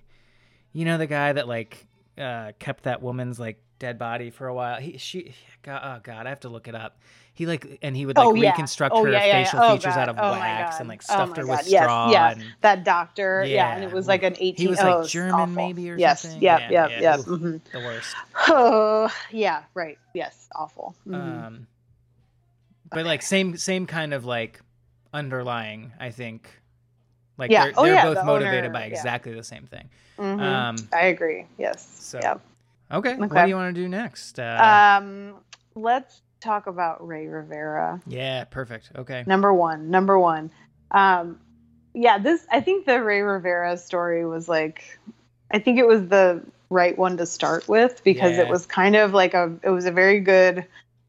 you know, the guy that like uh, kept that woman's like dead body for a while. He, she, God, oh god, I have to look it up. He like, and he would like Oh, yeah. reconstruct Oh, her yeah, yeah, yeah. facial Oh, features God. out of Oh, wax and like Oh, stuffed her God. with Yes, straw. yeah. And, that doctor yeah, Yeah, and it was like an 18 he was, like, German awful. maybe or yes something? yeah Yeah, yeah yeah. yeah, Oof. mhm. the worst. oh yeah right yes awful Mhm. Um, but like same same kind of like underlying, I think. Like Yeah. they're, Oh, they're yeah, both the motivated owner, by yeah. exactly the same thing. Mhm. Um, i agree yes so yeah okay, what do you want to do next? Uh, Um, let's talk about Rey Rivera. yeah, perfect. Okay. Number one, number one. Um, yeah, this I think the Rey Rivera story was like, I think it was the right one to start with because Yeah. it was kind of like a, it was a very good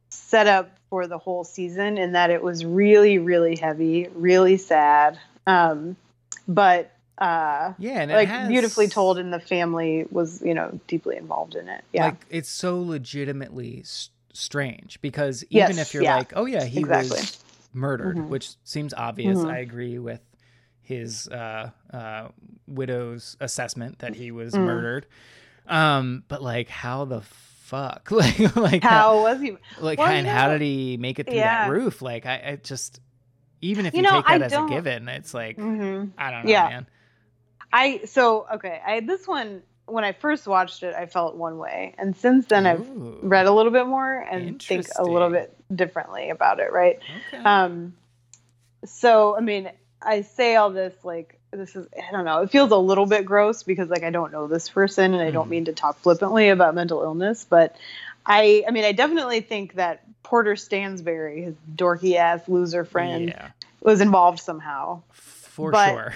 setup for the whole season in that it was really, really heavy, really sad. Um, but uh, Yeah, and it like has- beautifully told, and the family was, you know, deeply involved in it. Yeah. Like it's so legitimately s- strange because even Yes, if you're yeah. like, oh yeah, he Exactly. was murdered, Mhm. which seems obvious. Mhm. I agree with his uh, uh, widow's assessment that he was Mm. murdered. Um, but like, how the fuck, like, like how was he? like, Well, and you how did he make it through Yeah. that roof? Like, I, I just, even if you, You know, take that I as a given, it's like, mm-hmm. I don't know, Yeah. man. I so okay. I this one when I first watched it, I felt one way, and since then I've Ooh, read a little bit more and think a little bit differently about it. Right. Okay. Um. So I mean, I say all this like this is I don't know. It feels a little bit gross because like I don't know this person and I don't Mhm. mean to talk flippantly about mental illness, but I I mean I definitely think that Porter Stansberry, his dorky ass loser friend, yeah, was involved somehow for but- sure.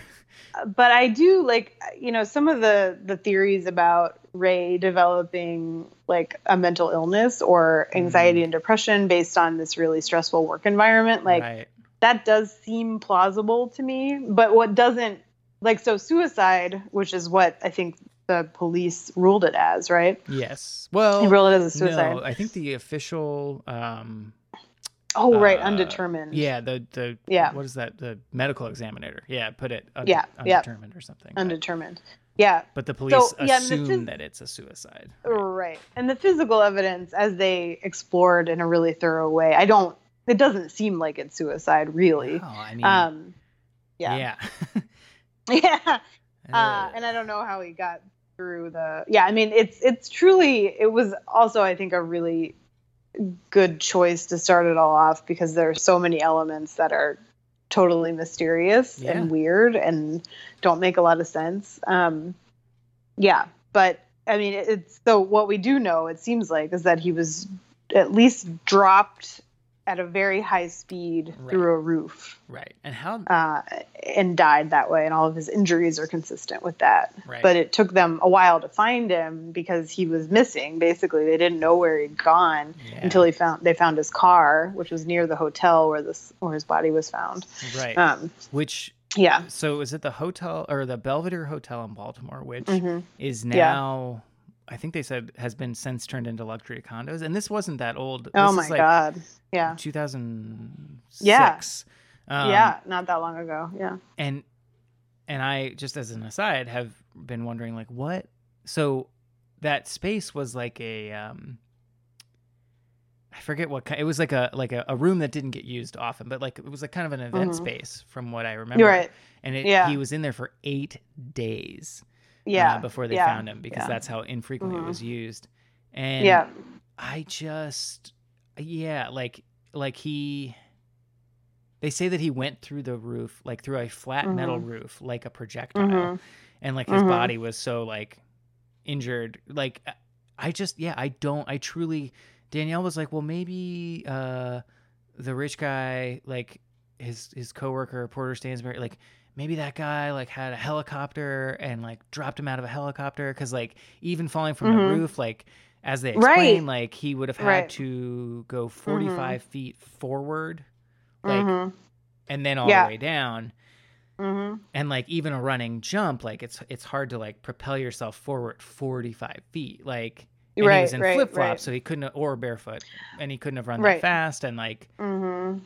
But I do like you know some of the the theories about Rey developing like a mental illness or anxiety and depression based on this really stressful work environment like right. that does seem plausible to me but what doesn't like so suicide which is what I think the police ruled it as right Yes. Well, they ruled it as a suicide No, I think the official. Um, oh right uh, undetermined yeah, the the Yeah. What is that? The medical examiner. Yeah, put it. Un- Yeah, yeah. undetermined or something. but- undetermined yeah But the police yeah, and the assume phys- that it's a suicide. Right. And the physical evidence, as they explored in a really thorough way, I don't, it doesn't seem like it's suicide, really. No, I mean, Um, yeah. yeah. Yeah. Uh, and I don't know how he got through the, yeah, I mean, it's, it's truly, it was also, I think, a really good choice to start it all off because there are so many elements that are totally mysterious Yeah. and weird and don't make a lot of sense. Um, yeah, but I mean, it's so what we do know, it seems like, is that he was at least dropped at a very high speed Right. through a roof right. And how? uh, and died that way, and all of his injuries are consistent with that. Right. But it took them a while to find him because he was missing. Basically, they didn't know where he'd gone Yeah. until he found they found his car, which was near the hotel where this where his body was found. right. Um, which. yeah. So is it the hotel or the Belvedere Hotel in Baltimore, which Mhm. is Yeah. I think they said has been since turned into luxury condos, and this wasn't that old. Oh This my like god. Yeah. 2006. Yeah. Um, yeah. Not that long ago. Yeah. and and I just as an aside have been wondering like what so that space was like a um I forget what kind it was like a like a, a room that didn't get used often but like it was like kind of an event Mhm. space from what I remember You're right. and it, Yeah. he was in there for 8 days uh, Yeah. before they yeah, found him because yeah. that's how infrequently Mhm. it was used and yeah. I just yeah, like like he they say that he went through the roof, like through a flat metal Mhm. roof, like a projectile. Mhm. And like his Mhm. body was so like injured. Like I- I just yeah, I don't I truly Danielle was like, Well maybe uh the rich guy, like his his coworker, Porter Stansberry, like maybe that guy like had a helicopter and like dropped him out of a helicopter because like even falling from the Mhm. roof like as they Right. explain like he would have had Right. to go 45 feet forward like Mhm. and then all Yeah. the way down Mhm. and like even a running jump like it's it's hard to like propel yourself forward 45 feet like and he was in right, flip-flops right. so he couldn't or barefoot and he couldn't have run Right. that fast and like Mhm.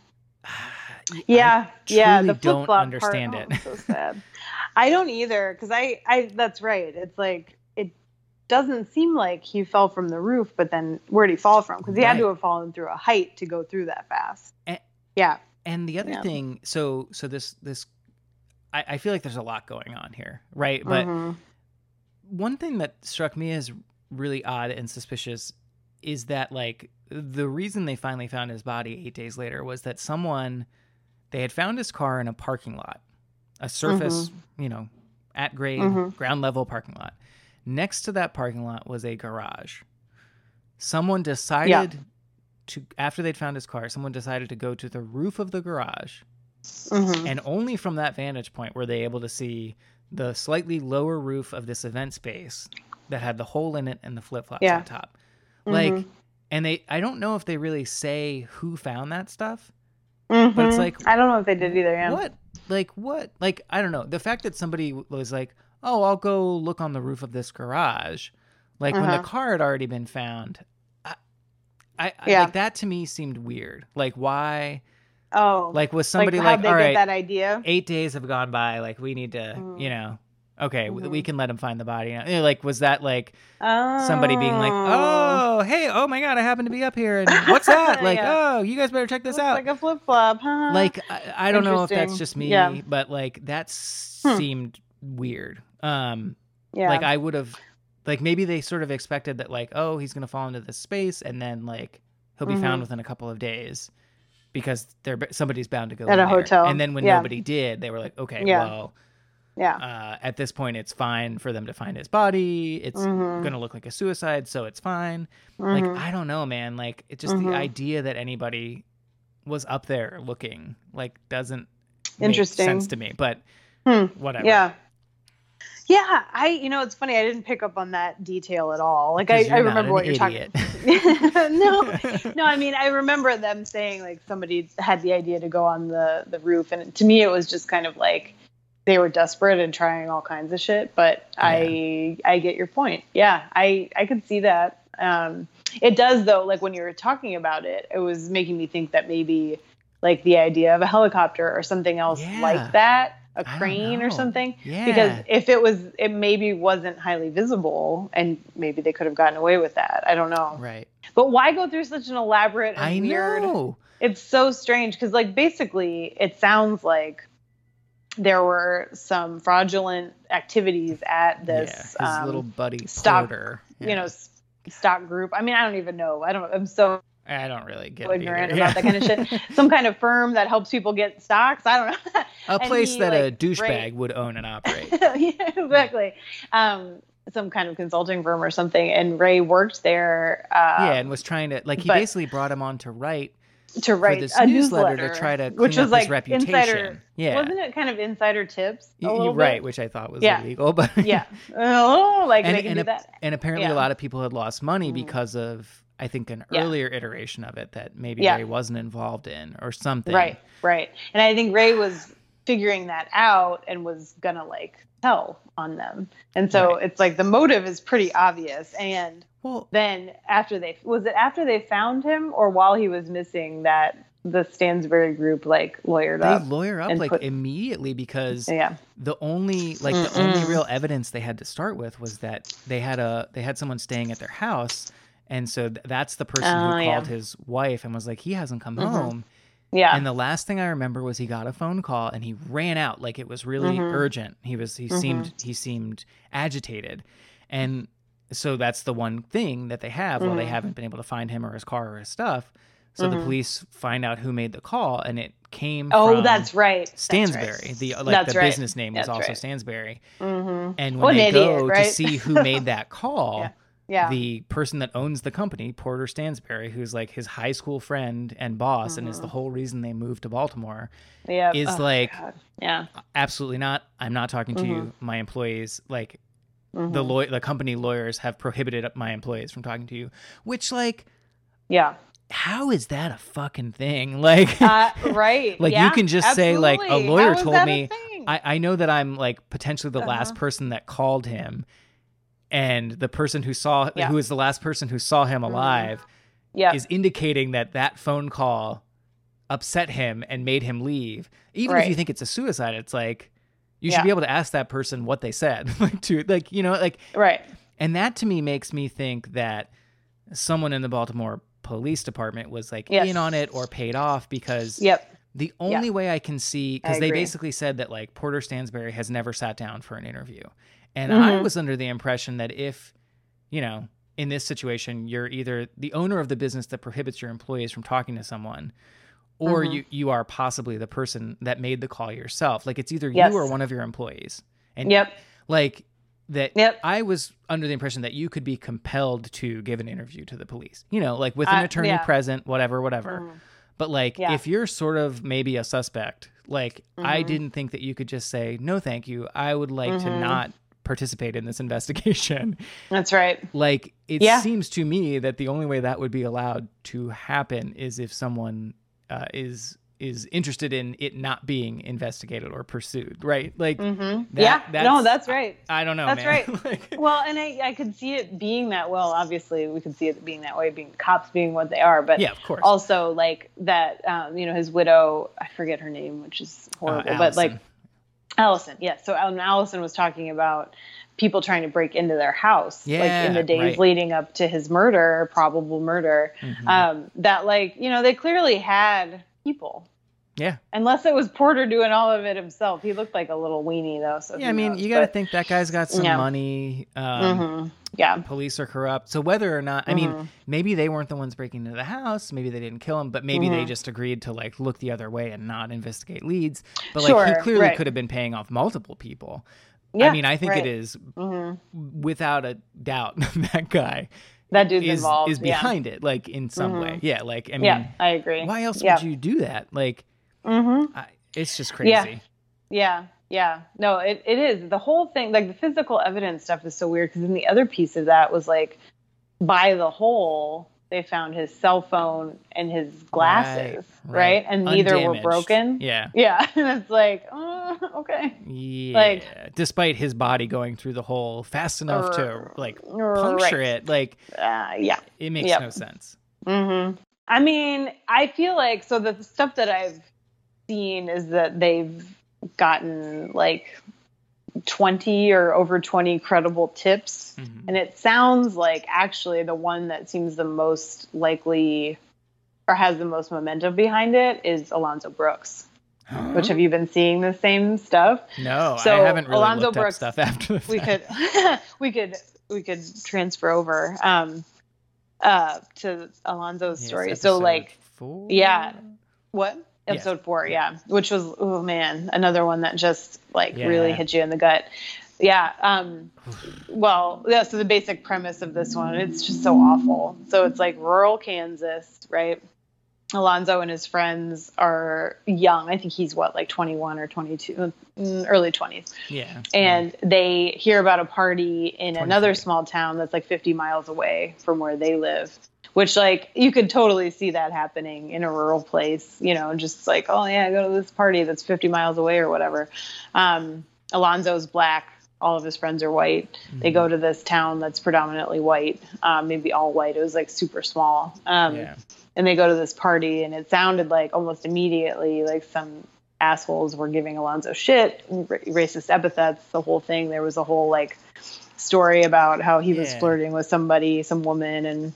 I Yeah, yeah. The don't flip flop understand part, it. Oh, so sad. I don't either because I, I. That's right. It's like it doesn't seem like he fell from the roof, but then where'd he fall from? Because he had to have fallen through a height to go through that fast. Eh. yeah. And the other Yeah. thing, so so this this, I, I feel like there's a lot going on here, right? But Mhm. one thing that struck me as really odd and suspicious is that like the reason they finally found his body eight days later was that someone they had found his car in a parking lot, a surface, you know, at grade Mhm. ground level parking lot. Next to that parking lot was a garage. Someone decided to after they'd found his car, someone decided to go to the roof of the garage Mhm. and only from that vantage point were they able to see the slightly lower roof of this event space that had the hole in it and the flip flops Yeah. on top. Like, Mhm. and they I don't know if they really say who found that stuff. But it's Mhm. like- I don't know if they did either. Yeah. What? Like what? Like I don't know. The fact that somebody was like, "Oh, I'll go look on the roof of this garage," like when the Uh-huh. car had already been found. I, I, Yeah. like that to me seemed weird. Like why? Oh, Like was somebody like, like, "All get right, that idea? eight days have gone by. Like we need to, Mhm. you know." Okay, w we can let him find the body. You know, Like, was that like somebody being like, "Oh, hey, oh my god, I happen to be up here, and what's that?" Like, Yeah. "Oh, you guys better check this Looks out." like a flip flop, huh? like I, I don't know if that's just me Yeah. but like that Hmm. seemed weird um yeah, like i would have like maybe they sort of expected that like oh he's gonna fall into this space and then like he'll be found Mhm. within a couple of days because they're somebody's bound to go At a there. hotel. and then when Yeah. nobody did they were like okay well yeah. uh, at this point it's fine for them to find his body it's Mhm. gonna look like a suicide so it's fine Mhm. like i don't know man like it's just Mhm. the idea that anybody was up there looking like doesn't make Interesting. sense to me but Hmm. whatever Yeah. Yeah, I you know it's funny I didn't pick up on that detail at all. Like I, I remember an what you're talking. no, no, I mean I remember them saying like somebody had the idea to go on the the roof, and to me it was just kind of like they were desperate and trying all kinds of shit. But I I get your point. Yeah, I I could see that. Um, it does though. Like when you were talking about it, it was making me think that maybe like the idea of a helicopter or something else Yeah. like that, a crane or something. yeah Because if it was, it maybe wasn't highly visible, and maybe they could have gotten away with that. I don't know. right But why go through such an elaborate and i weird? know It's so strange because, like, basically, it sounds like there were some fraudulent activities at yeah this, his um, little buddy stock- Porter. you know, stock group. I mean, I don't even know. I don't. I'm so i don't really get ignorant either. about that kind of shit. Some kind of firm that helps people get stocks. I don't know. a place he, that a douchebag ran- would own and operate yeah, exactly. Um, some kind of consulting firm or something. And Rey worked there. Uh, yeah and was trying to like he but- basically brought him on to write to write this a newsletter newsletter, to try to which was up his like reputation. insider. Yeah. wasn't it kind of insider tips? A Y- little you're right bit? which i thought was Yeah. illegal but Yeah. Oh, like And- they can and do a- that. and apparently Yeah. a lot of people had lost money Mm. because of i think an Yeah. earlier iteration of it that maybe rey wasn't involved in or something Right, right. And I think Rey was figuring that out and was gonna like tell on them. And so Right. it's like the motive is pretty obvious. And well then after they was it after they found him or while he was missing that the Stansberry group like lawyered they up. lawyer up like put- immediately because Yeah. the only like the only real evidence they had to start with was that they had a they had someone staying at their house and so th- that's the person Oh, who yeah. called his wife and was like he hasn't come Mhm. home Yeah. and the last thing i remember was he got a phone call and he ran out like it was really Mhm. urgent he was he Mhm. seemed he seemed agitated and so that's the one thing that they have while they Mhm. haven't been able to find him or his car or his stuff so the Mhm. police find out who made the call and it came oh, from that's right. That's Stansberry. right. The like That's the right. business name was also right. Stansberry. Mhm. And What when an they idiot, go to see who made that call, Yeah. Yeah. the person that owns the company, Porter Stansberry, who's like his high school friend and boss, and is the whole reason they moved to Baltimore, yeah. is Oh, like God. Yeah. absolutely not. I'm not talking to Mm-hmm. you. My employees, like the Mhm. law, the company lawyers, have prohibited my employees from talking to you. Which, like, Yeah. how is that a fucking thing? Like, Uh, right. Like, you can just say, like, a lawyer told me? I, I know that I'm like potentially the last Uh-huh. person that called him, and the person who saw Yeah. who is the last person who saw him Mhm. alive yeah. is indicating that that phone call upset him and made him leave. Even if you think it's a suicide, it's like you should be able to ask that person what they said, like to like you know like right. and that to me makes me think that someone in the Baltimore police department was like Yes. in on it or paid off because Yep. the only way I can see, because they basically said that like Porter Stansberry has never sat down for an interview. And I Mhm. was under the impression that if, you know, in this situation, you're either the owner of the business that prohibits your employees from talking to someone, or Mhm. you, you are possibly the person that made the call yourself. Like it's either Yes. you or one of your employees. And Yep. like that Yep. I was under the impression that you could be compelled to give an interview to the police. You know, like with an Uh, attorney yeah. present, whatever, whatever. Mhm. But like, Yeah. if you're sort of maybe a suspect, like I Mhm. didn't think that you could just say no, thank you. I would like to Mhm. not participate in this investigation. That's right. Like it Yeah. seems to me that the only way that would be allowed to happen is if someone uh, is is interested in it not being investigated or pursued, right? Like mm-hmm. that- yeah. No, that's right. I don't know. That's man. right. Like- Well, and I, I could see it being that. Well, obviously, we could see it being that way, being cops being what they are. But Yeah, of course. Also, like that, um, you know, his widow. I forget her name, which is horrible. but like Allison. Yeah. So um, Allison was talking about people trying to break into their house, like in the days right. leading up to his murder, probable murder. Mhm. Um, that like you know they clearly had people. yeah. Unless it was Porter doing all of it himself. He looked like a little weenie though. So Yeah, I mean, knows? you got to think that guy's got some Yeah. money. Um, Mhm. Yeah. Police are corrupt. So whether or not, I mean, Mhm. maybe they weren't the ones breaking into the house. Maybe they didn't kill him, but maybe they Mhm. just agreed to like look the other way and not investigate leads. But like he clearly right. could have been paying off multiple people. I mean, I think right. it is hmm without a doubt that guy That dude is involved. is yeah. behind it, like in some Mhm. way. Yeah, like I mean, yeah, I agree. why else yeah. would you do that? Like, hmm I, it's just crazy. Yeah. Yeah, yeah. No, it, it is. The whole thing, like the physical evidence stuff is so weird because then the other piece of that was like by the hole, they found his cell phone and his glasses, right? right. And neither were broken. Yeah. Yeah. And it's like, oh, okay. Yeah. Like- despite his body going through the hole fast enough to R- like right. puncture it, like Uh, yeah. it makes Yep. no sense. Mm-hmm. I mean, I feel like so the stuff that I've seen is that they've gotten like 20 or over 20 credible tips. Mhm. And it sounds like actually the one that seems the most likely or has the most momentum behind it is Alonzo Brooks. Which have you been seeing the same stuff? No, So, I haven't really Alonzo looked Brooks- up stuff after the fact. we could we could we could transfer over um uh to Alonzo's story. So like four? yeah. what? Yeah. Episode 4, yeah, which was oh man, another one that just like really hit you in the gut. Yeah, um well, yeah, so the basic premise of this one, it's just so awful. So it's like rural Kansas, right? Alonzo and his friends are young. I think he's what, like 21 or 22, mm, early 20s Yeah. and they hear about a party in 23. another small town that's like 50 miles away from where they live which like you could totally see that happening in a rural place you know just like oh yeah go to this party that's 50 miles away or whatever um, alonzo's black all of his friends are white they go to this town that's predominantly white um, maybe all white it was like super small um, yeah. and they go to this party and it sounded like almost immediately like some assholes were giving Alonzo shit, ra- racist epithets, the whole thing. There was a whole like story about how he was Yeah. flirting with somebody, some woman, and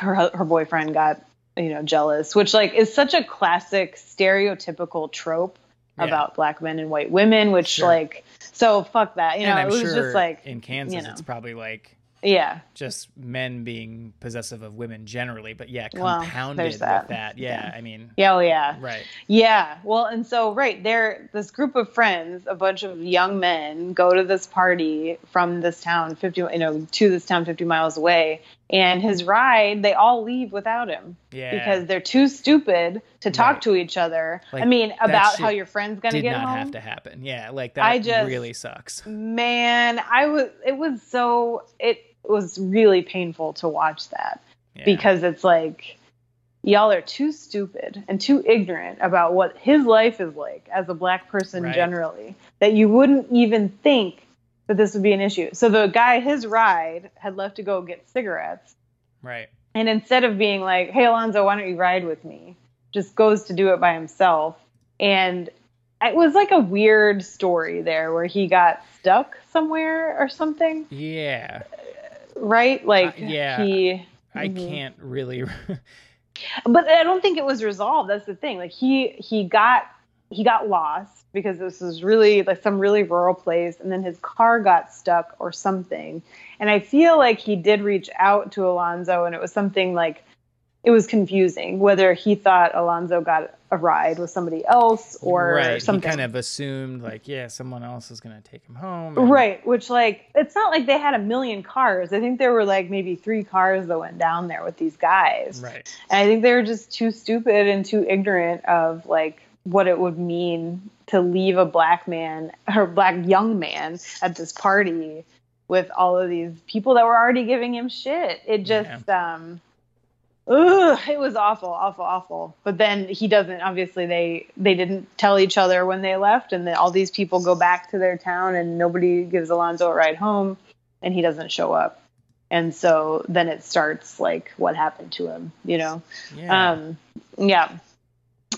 her her boyfriend got you know jealous, which like is such a classic stereotypical trope Yeah. about black men and white women. Which Sure. like so fuck that, you know. it was sure just like in Kansas, you know. it's probably like yeah, just men being possessive of women generally, but yeah, Well, compounded there's that. with that. Yeah, Yeah. I mean, yeah, oh yeah. right. Yeah. Well, and so right there, this group of friends, a bunch of young men, go to this party from this town, fifty, you know, to this town fifty miles away, and his ride, they all leave without him Yeah. because they're too stupid to talk Right. to each other. Like, I mean, about how your friend's gonna get home. did get not home. have to happen. Yeah, like that I just- really sucks. Man, I was. It was so. It was really painful to watch that Yeah. because it's like y'all are too stupid and too ignorant about what his life is like as a black person Right. generally that you wouldn't even think that this would be an issue. So the guy, his ride, had left to go get cigarettes, right. and instead of being like, "Hey Alonzo, why don't you ride with me?" just goes to do it by himself, and it was like a weird story there where he got stuck somewhere or something, Yeah. right? Like Uh, yeah. he I Mhm. can't really. but I don't think it was resolved. That's the thing. Like he he got he got lost because this was really like some really rural place, and then his car got stuck or something. And I feel like he did reach out to Alonzo, and it was something like it was confusing whether he thought Alonzo got a ride with somebody else or right. something. He kind of assumed like, yeah, someone else is gonna take him home. and- Right, which like it's not like they had a million cars. I think there were like maybe three cars that went down there with these guys. Right. And I think they were just too stupid and too ignorant of like what it would mean to leave a black man or black young man at this party with all of these people that were already giving him shit. It just um ugh, it was awful, awful, awful. But then he doesn't obviously they they didn't tell each other when they left and then all these people go back to their town and nobody gives Alonzo a ride home and he doesn't show up. And so then it starts like what happened to him, you know. Yeah. Um yeah.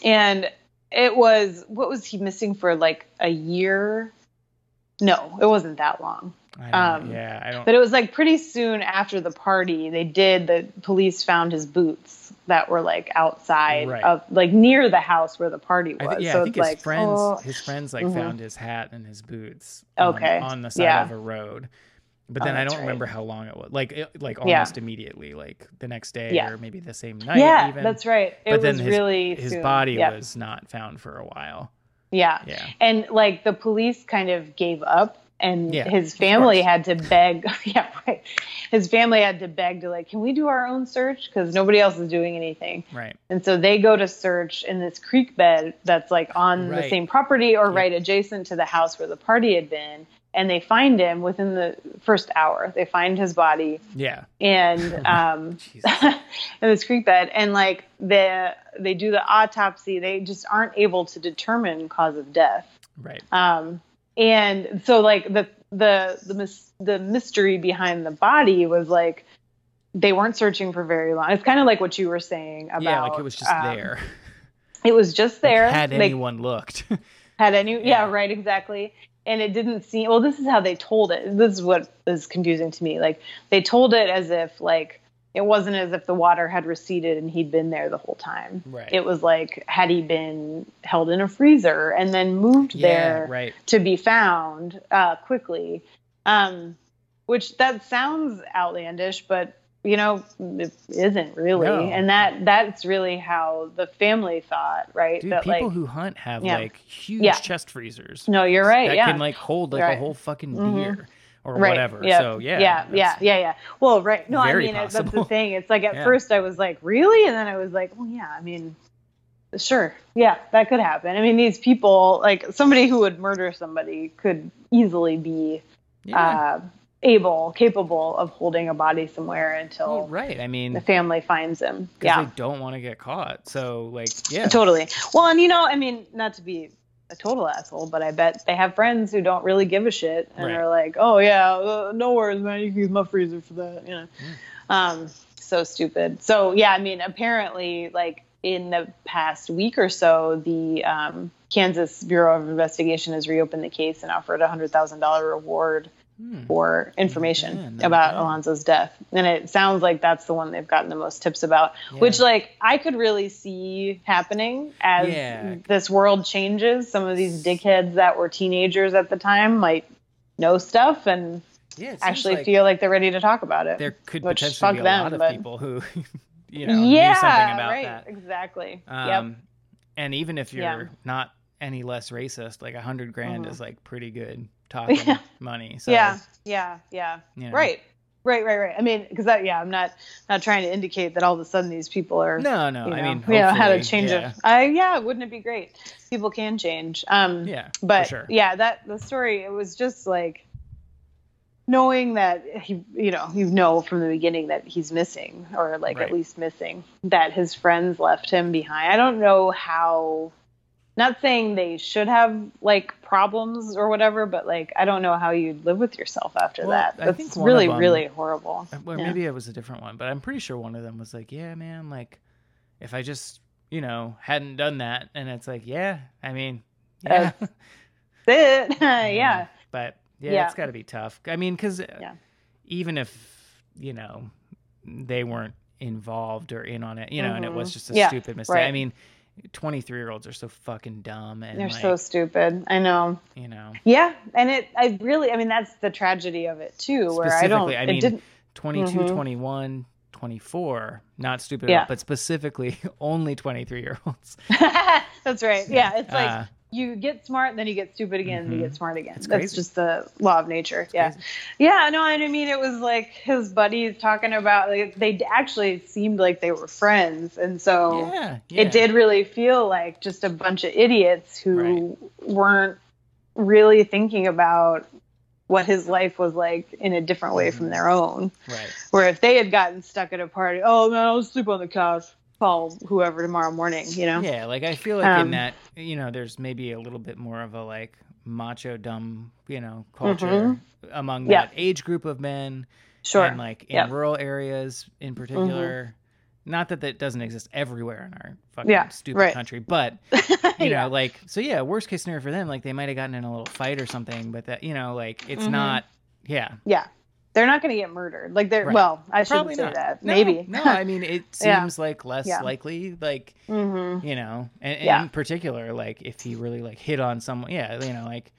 And it was what was he missing for like a year? No, it wasn't that long. I um, yeah, I don't. But it was like pretty soon after the party, they did the police found his boots that were like outside Right. of like near the house where the party was. thi- yeah, so I think it's his like friends, oh, his friends like Mhm. found his hat and his boots. um, Okay, on the side yeah. of a road. But Oh, then I don't right. remember how long it was. Like, it, like Yeah. almost immediately, like the next day Yeah. or maybe the same night. yeah, even. that's right. It But then was his, really his soon. body Yep. was not found for a while. yeah. Yeah. and like the police kind of gave up and Yeah, his family had to beg yeah right his family had to beg to like can we do our own search because nobody else is doing anything Right. and so they go to search in this creek bed that's like on the same property or right adjacent to the house where the party had been and they find him within the first hour they find his body Yeah. and um in this creek bed and like the they do the autopsy they just aren't able to determine cause of death Right. um, and so like the the the mys- the mystery behind the body was like they weren't searching for very long. It's kind of like what you were saying about yeah, like it was just um, there. It was just Like, there. had They anyone looked. had any yeah. Yeah. right exactly. And it didn't seem well. This is how they told it. This is what is confusing to me. Like they told it as if like it wasn't as if the water had receded and he'd been there the whole time. Right. It was like had he been held in a freezer and then moved yeah. there Right. to be found uh, quickly. Um, which that sounds outlandish, but you know, it isn't really. No. And that that's really how the family thought, right? Dude, that people like, who hunt have yeah. like huge Yeah. chest freezers. no, you're right. that yeah. can like hold like a whole fucking Mhm. deer or right. whatever. Yeah. So yeah. yeah, yeah, yeah, yeah. Well, right. No, I mean that's the thing. It's like at first I was like, really, and then I was like, well, yeah. I mean, sure, yeah, that could happen. I mean, these people, like somebody who would murder somebody, could easily be Yeah. uh, able, capable of holding a body somewhere until Well, right. I mean, the family finds him. because Yeah, they don't want to get caught. So like, yeah. totally. Well, and you know, I mean, not to be a total asshole, but I bet they have friends who don't really give a shit and Right. are like, "Oh yeah, uh, no worries, man. You can use my freezer for that." You know, um, so stupid. So yeah, I mean, apparently, like in the past week or so, the um, Kansas Bureau of Investigation has reopened the case and offered a hundred thousand dollar reward Hmm. for information Yeah, about. Alonzo's death. And it sounds like that's the one they've gotten the most tips about, which like I could really see happening as Yeah. this world changes. Some of these dickheads that were teenagers at the time might know stuff and Yeah, actually like feel like they're ready to talk about it. there could which potentially fuck be a them, lot of but- people who, you know, yeah, knew something about right, that. exactly. Um, yep. And even if you're Yeah. not any less racist, like a hundred grand Mhm. is like pretty good talking Yeah. money. So yeah, yeah, yeah. you know. Right. Right, right, right. I mean, because that, yeah, I'm not not trying to indicate that all of a sudden these people are No, no. you I know, mean, you know how to change yeah. it. I yeah, wouldn't it be great? People can change. Um, Yeah, for but sure. yeah, that the story it was just like knowing that he, you know, you know from the beginning that he's missing or like Right. at least missing that his friends left him behind. I don't know how. Not saying they should have like problems or whatever, but like I don't know how you'd live with yourself after Well, that. I That's think one really, of 'em- really horrible. Uh, Well, Yeah. maybe it was a different one, but I'm pretty sure one of them was like, "Yeah, man, like if I just, you know, hadn't done that." And it's like, "Yeah, I mean, yeah." That's it. yeah. But yeah, Yeah. it's got to be tough. I mean, cuz Yeah. even if, you know, they weren't involved or in on it, you know, and it was Mhm. just a Yeah, stupid mistake. I right. mean, 23-year-olds are so fucking dumb and They're like, so stupid. I know. you know, Yeah, and it I really I mean that's the tragedy of it too where I don't Specifically, I mean, didn't 22, Mhm. 21, 24, not stupid, Yeah. but specifically only 23-year-olds. That's right. Yeah, it's like Uh, you get smart, then you get stupid again, and you get smart again. It's That's just the law of nature. yeah. crazy. Yeah, no, I mean, it was like his buddies talking about, like, they actually seemed like they were friends. And so Yeah, yeah. it did really feel like just a bunch of idiots who weren't really thinking about what his life was like in a different way Mm-hmm. from their own. Right. Where if they had gotten stuck at a party, oh man, I'll sleep on the couch, call whoever tomorrow morning, you know? Yeah, like I feel like in Um, that, you know, there's maybe a little bit more of a like macho dumb, you know, culture Mhm. among that age group of men. Sure. And like in Yep. Mm-hmm. rural areas in particular. Not that that doesn't exist everywhere in our fucking Yeah, stupid right. country, but you Yeah. know, like so yeah, worst case scenario for them, like they might have gotten in a little fight or something, but that you know, like it's Mhm. not yeah. yeah. They're not going to get murdered. Like they're, Right. well, I shouldn't Probably say not. that. No, Maybe. No, I mean it Yeah. seems like less Yeah. likely, like hmm you know, and, and Yeah. in particular, like if he really like hit on someone, yeah, you know, like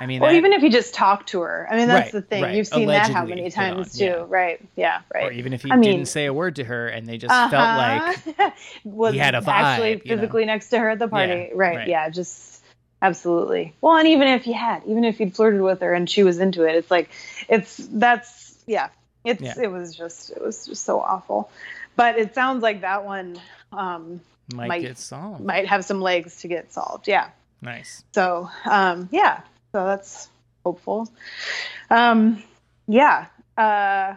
I mean, Or that- even if he just talked to her. I mean, that's Right, the thing. right. You've seen that how many times on, too, yeah. right? Yeah, right. or even if he I mean- didn't say a word to her and they just felt like Uh-huh. was he had a actually vibe, you know? physically next to her at the party. Yeah, right, right. Yeah. Just absolutely. Well, and even if he had, even if he'd flirted with her and she was into it, it's like, it's that's yeah. It's Yeah. it was just it was just so awful. But it sounds like that one um, might, might- get solved. might have some legs to get solved. Yeah. nice. So um, yeah, so that's hopeful. Um, yeah. Uh,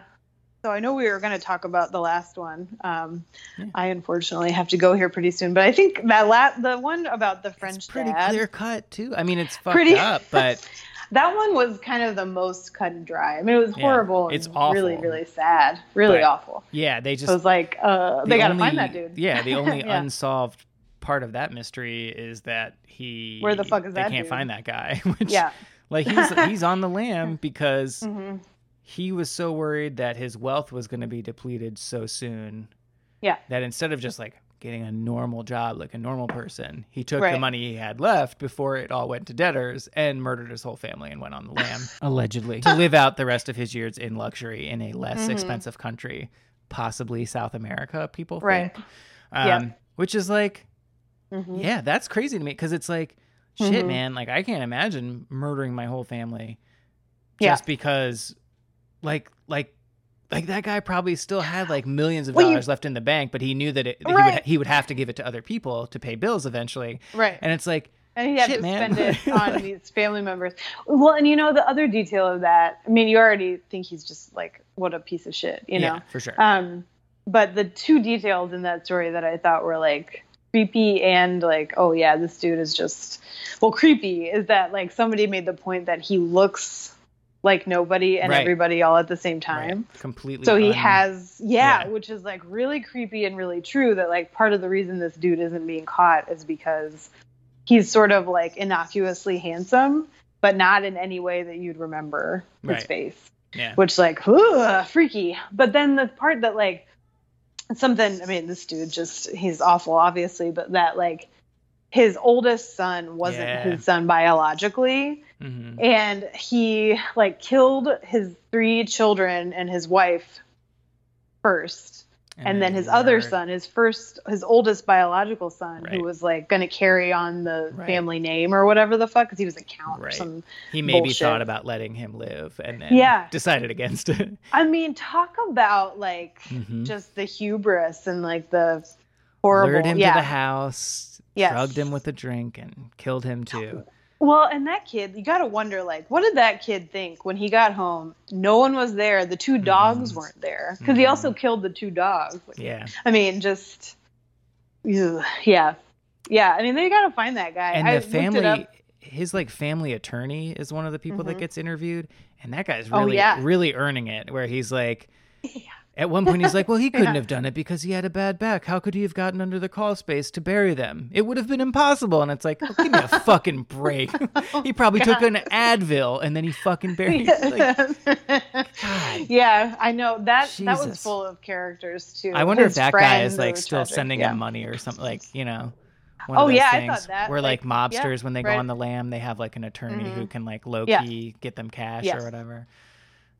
so I know we were going to talk about the last one. Um, Yeah. I unfortunately have to go here pretty soon, but I think that la- the one about the French It's pretty dad, clear cut too. I mean, it's fucked Pretty- up, but that one was kind of the most cut and dry. I mean, it was Yeah, horrible. it's awful. Really, really sad. Really But awful. yeah, they just I was like, uh, the they got to find that dude. Yeah, the only Yeah. unsolved part of that mystery is that he Where the fuck is they that can't dude? find that guy. Which, Yeah. like he's he's on the lam because hmm he was so worried that his wealth was going to be depleted so soon Yeah. that instead of just like getting a normal job like a normal person he took the money he had left before it all went to debtors and murdered his whole family and went on the lam allegedly to live out the rest of his years in luxury in a less Mhm. expensive country possibly south america people Right. think um, Yeah. which is like hmm yeah that's crazy to me because it's like shit Mhm. man like i can't imagine murdering my whole family Yeah. just because like like like that guy probably still had like millions of Well, you- dollars left in the bank but he knew that it, he, would, he would have to give it to other people to pay bills eventually Right. and it's like and he had Shit, to man. spend it on these family members. Well, and you know the other detail of that. I mean, you already think he's just like what a piece of shit, you know. yeah for sure Um, but the two details in that story that I thought were like creepy and like, oh yeah, this dude is just well creepy is that like somebody made the point that he looks like nobody and Right. everybody all at the same Right. time. completely So he un- has, yeah, yeah. which is like really creepy and really true. That like part of the reason this dude isn't being caught is because he's sort of like innocuously handsome, but not in any way that you'd remember his Right. face. yeah Which like, ugh, freaky. But then the part that like something. I mean, this dude just—he's awful, obviously, but that like his oldest son wasn't Yeah. his son biologically hmm and he like killed his three children and his wife first and, then his other son his first his oldest biological son Right. who was like going to carry on the Right. family name or whatever the fuck because he was a count or Right. some he maybe bullshit. thought about letting him live and then Yeah. decided against it i mean talk about like Mhm. just the hubris and like the horrible lured him yeah to the house Yes. drugged him with a drink and killed him too Well, and that kid, you got to wonder, like, what did that kid think when he got home? No one was there. The two dogs Mhm. weren't there because he Mhm. also killed the two dogs. Like, yeah I mean, just, yeah, yeah. I mean, they got to find that guy. and I the family his like family attorney is one of the people that Mhm. gets interviewed and that guy's Oh, really yeah. really earning it where he's like at one point he's like well he couldn't Yeah. have done it because he had a bad back. How could he have gotten under the crawl space to bury them? It would have been impossible. And it's like oh, give me a fucking break. He probably took an advil and then he fucking buried like, yeah, I know. That that was full of characters too. i wonder His if that guy is like still tragic, sending yeah. him money or something like you know one Oh, of those yeah, I thought that, where like, like, yeah, mobsters when they go on the lam they have like an attorney who Mhm. can like low Yeah. key get them cash Yes. or whatever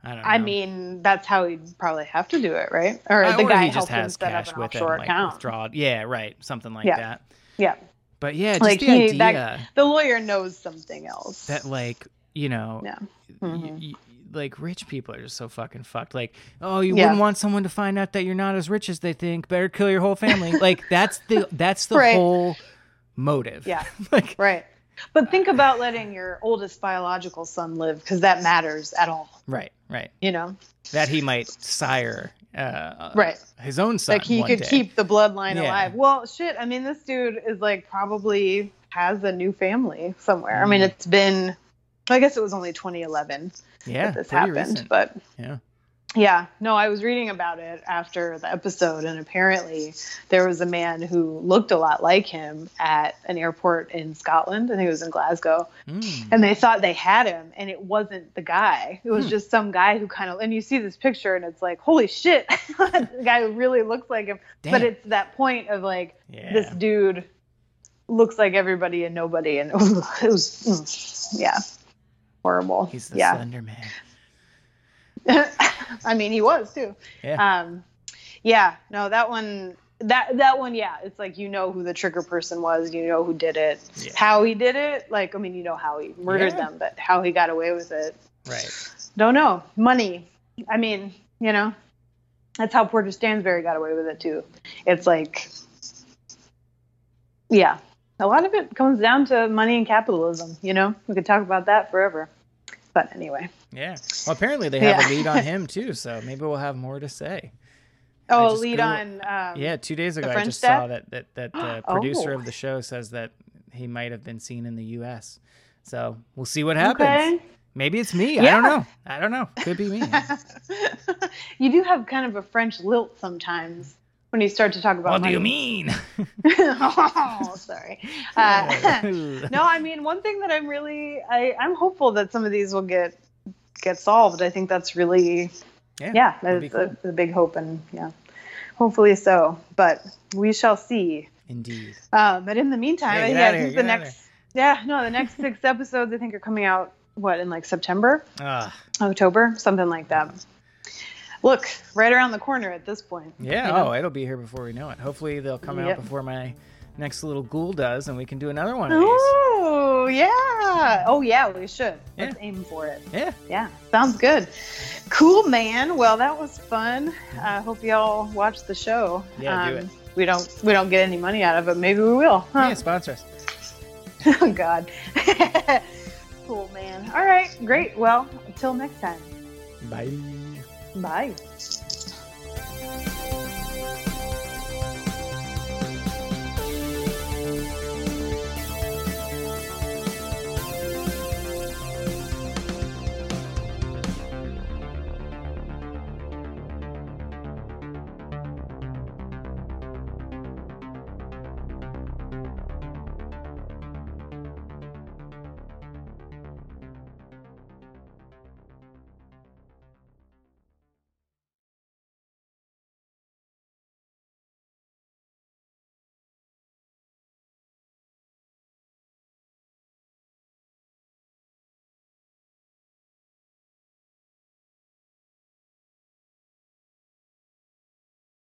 i don't know I mean, that's how he'd probably have to do it, right? Or the or guy he just has cash with him, like account. withdraw. Yeah, right, something like Yeah. that. Yeah. But yeah, just Like, the he- idea that- The lawyer knows something else. that like you know yeah. y- Mhm. y- like rich people are just so fucking fucked like oh you Yeah. wouldn't want someone to find out that you're not as rich as they think better kill your whole family like that's the that's the Right. whole motive Yeah. like Right. But think about letting your oldest biological son live because that matters at all. right right You know, that he might sire uh Right. his own son like he could day. keep the bloodline Yeah. alive. Well, shit. I mean, this dude is like probably has a new family somewhere. I mean, Mm. it's been. I guess it was only 2011 yeah that this happened, recent. but yeah Yeah, no, I was reading about it after the episode, and apparently there was a man who looked a lot like him at an airport in Scotland. I think it was in Glasgow, Mm. and they thought they had him, and it wasn't the guy. It was just some guy who kind of. And you see this picture, and it's like, holy shit, the guy who really looks like him. But it's that point of like yeah this dude looks like everybody and nobody, and it was, mm, yeah, horrible. he's the yeah. slender man I mean, he was too. yeah Um, yeah, no, that one, that that one, yeah, it's like you know who the trigger person was, you know who did it, Yeah. how he did it. Like, I mean, you know how he murdered Yeah. them, but how he got away with it, right don't know. Money. I mean, you know, that's how Porter Stansberry got away with it too. It's like, yeah, a lot of it comes down to money and capitalism. You know, we could talk about that forever. But anyway. Yeah well apparently they have Yeah. a lead on him too so maybe we'll have more to say Oh, lead Googled- on. Um, Yeah, two days ago I just Step? saw that that that the producer Oh. of the show says that he might have been seen in the U.S. So we'll see what happens. Okay. Maybe it's me. I don't know. I don't know. Could be me. you do have kind of a French lilt sometimes when you start to talk about. what do you mean? oh, sorry. Uh, no, I mean one thing that I'm really I, I'm hopeful that some of these will get get solved. I think that's really yeah, yeah, that'd that's cool. a, a big hope and yeah, hopefully so. But we shall see. Indeed. Um, but in the meantime, Yeah, I think, I think the next yeah no the next six episodes I think are coming out what in like September, October, something like that. Look, right around the corner at this point. yeah. you know? Oh, it'll be here before we know it. Hopefully they'll come Yep. out before my next little ghoul does, and we can do another one of these. Oh yeah. Oh yeah, we should. Let's aim for it. Yeah. Yeah, sounds good. Cool, man. Well, that was fun. I hope y'all watch the show. Um, Yeah, do it. We don't we don't get any money out of it. Maybe we will. Yeah, sponsor us. oh God. cool, man. All right, great. Well, until next time. Bye. Bye.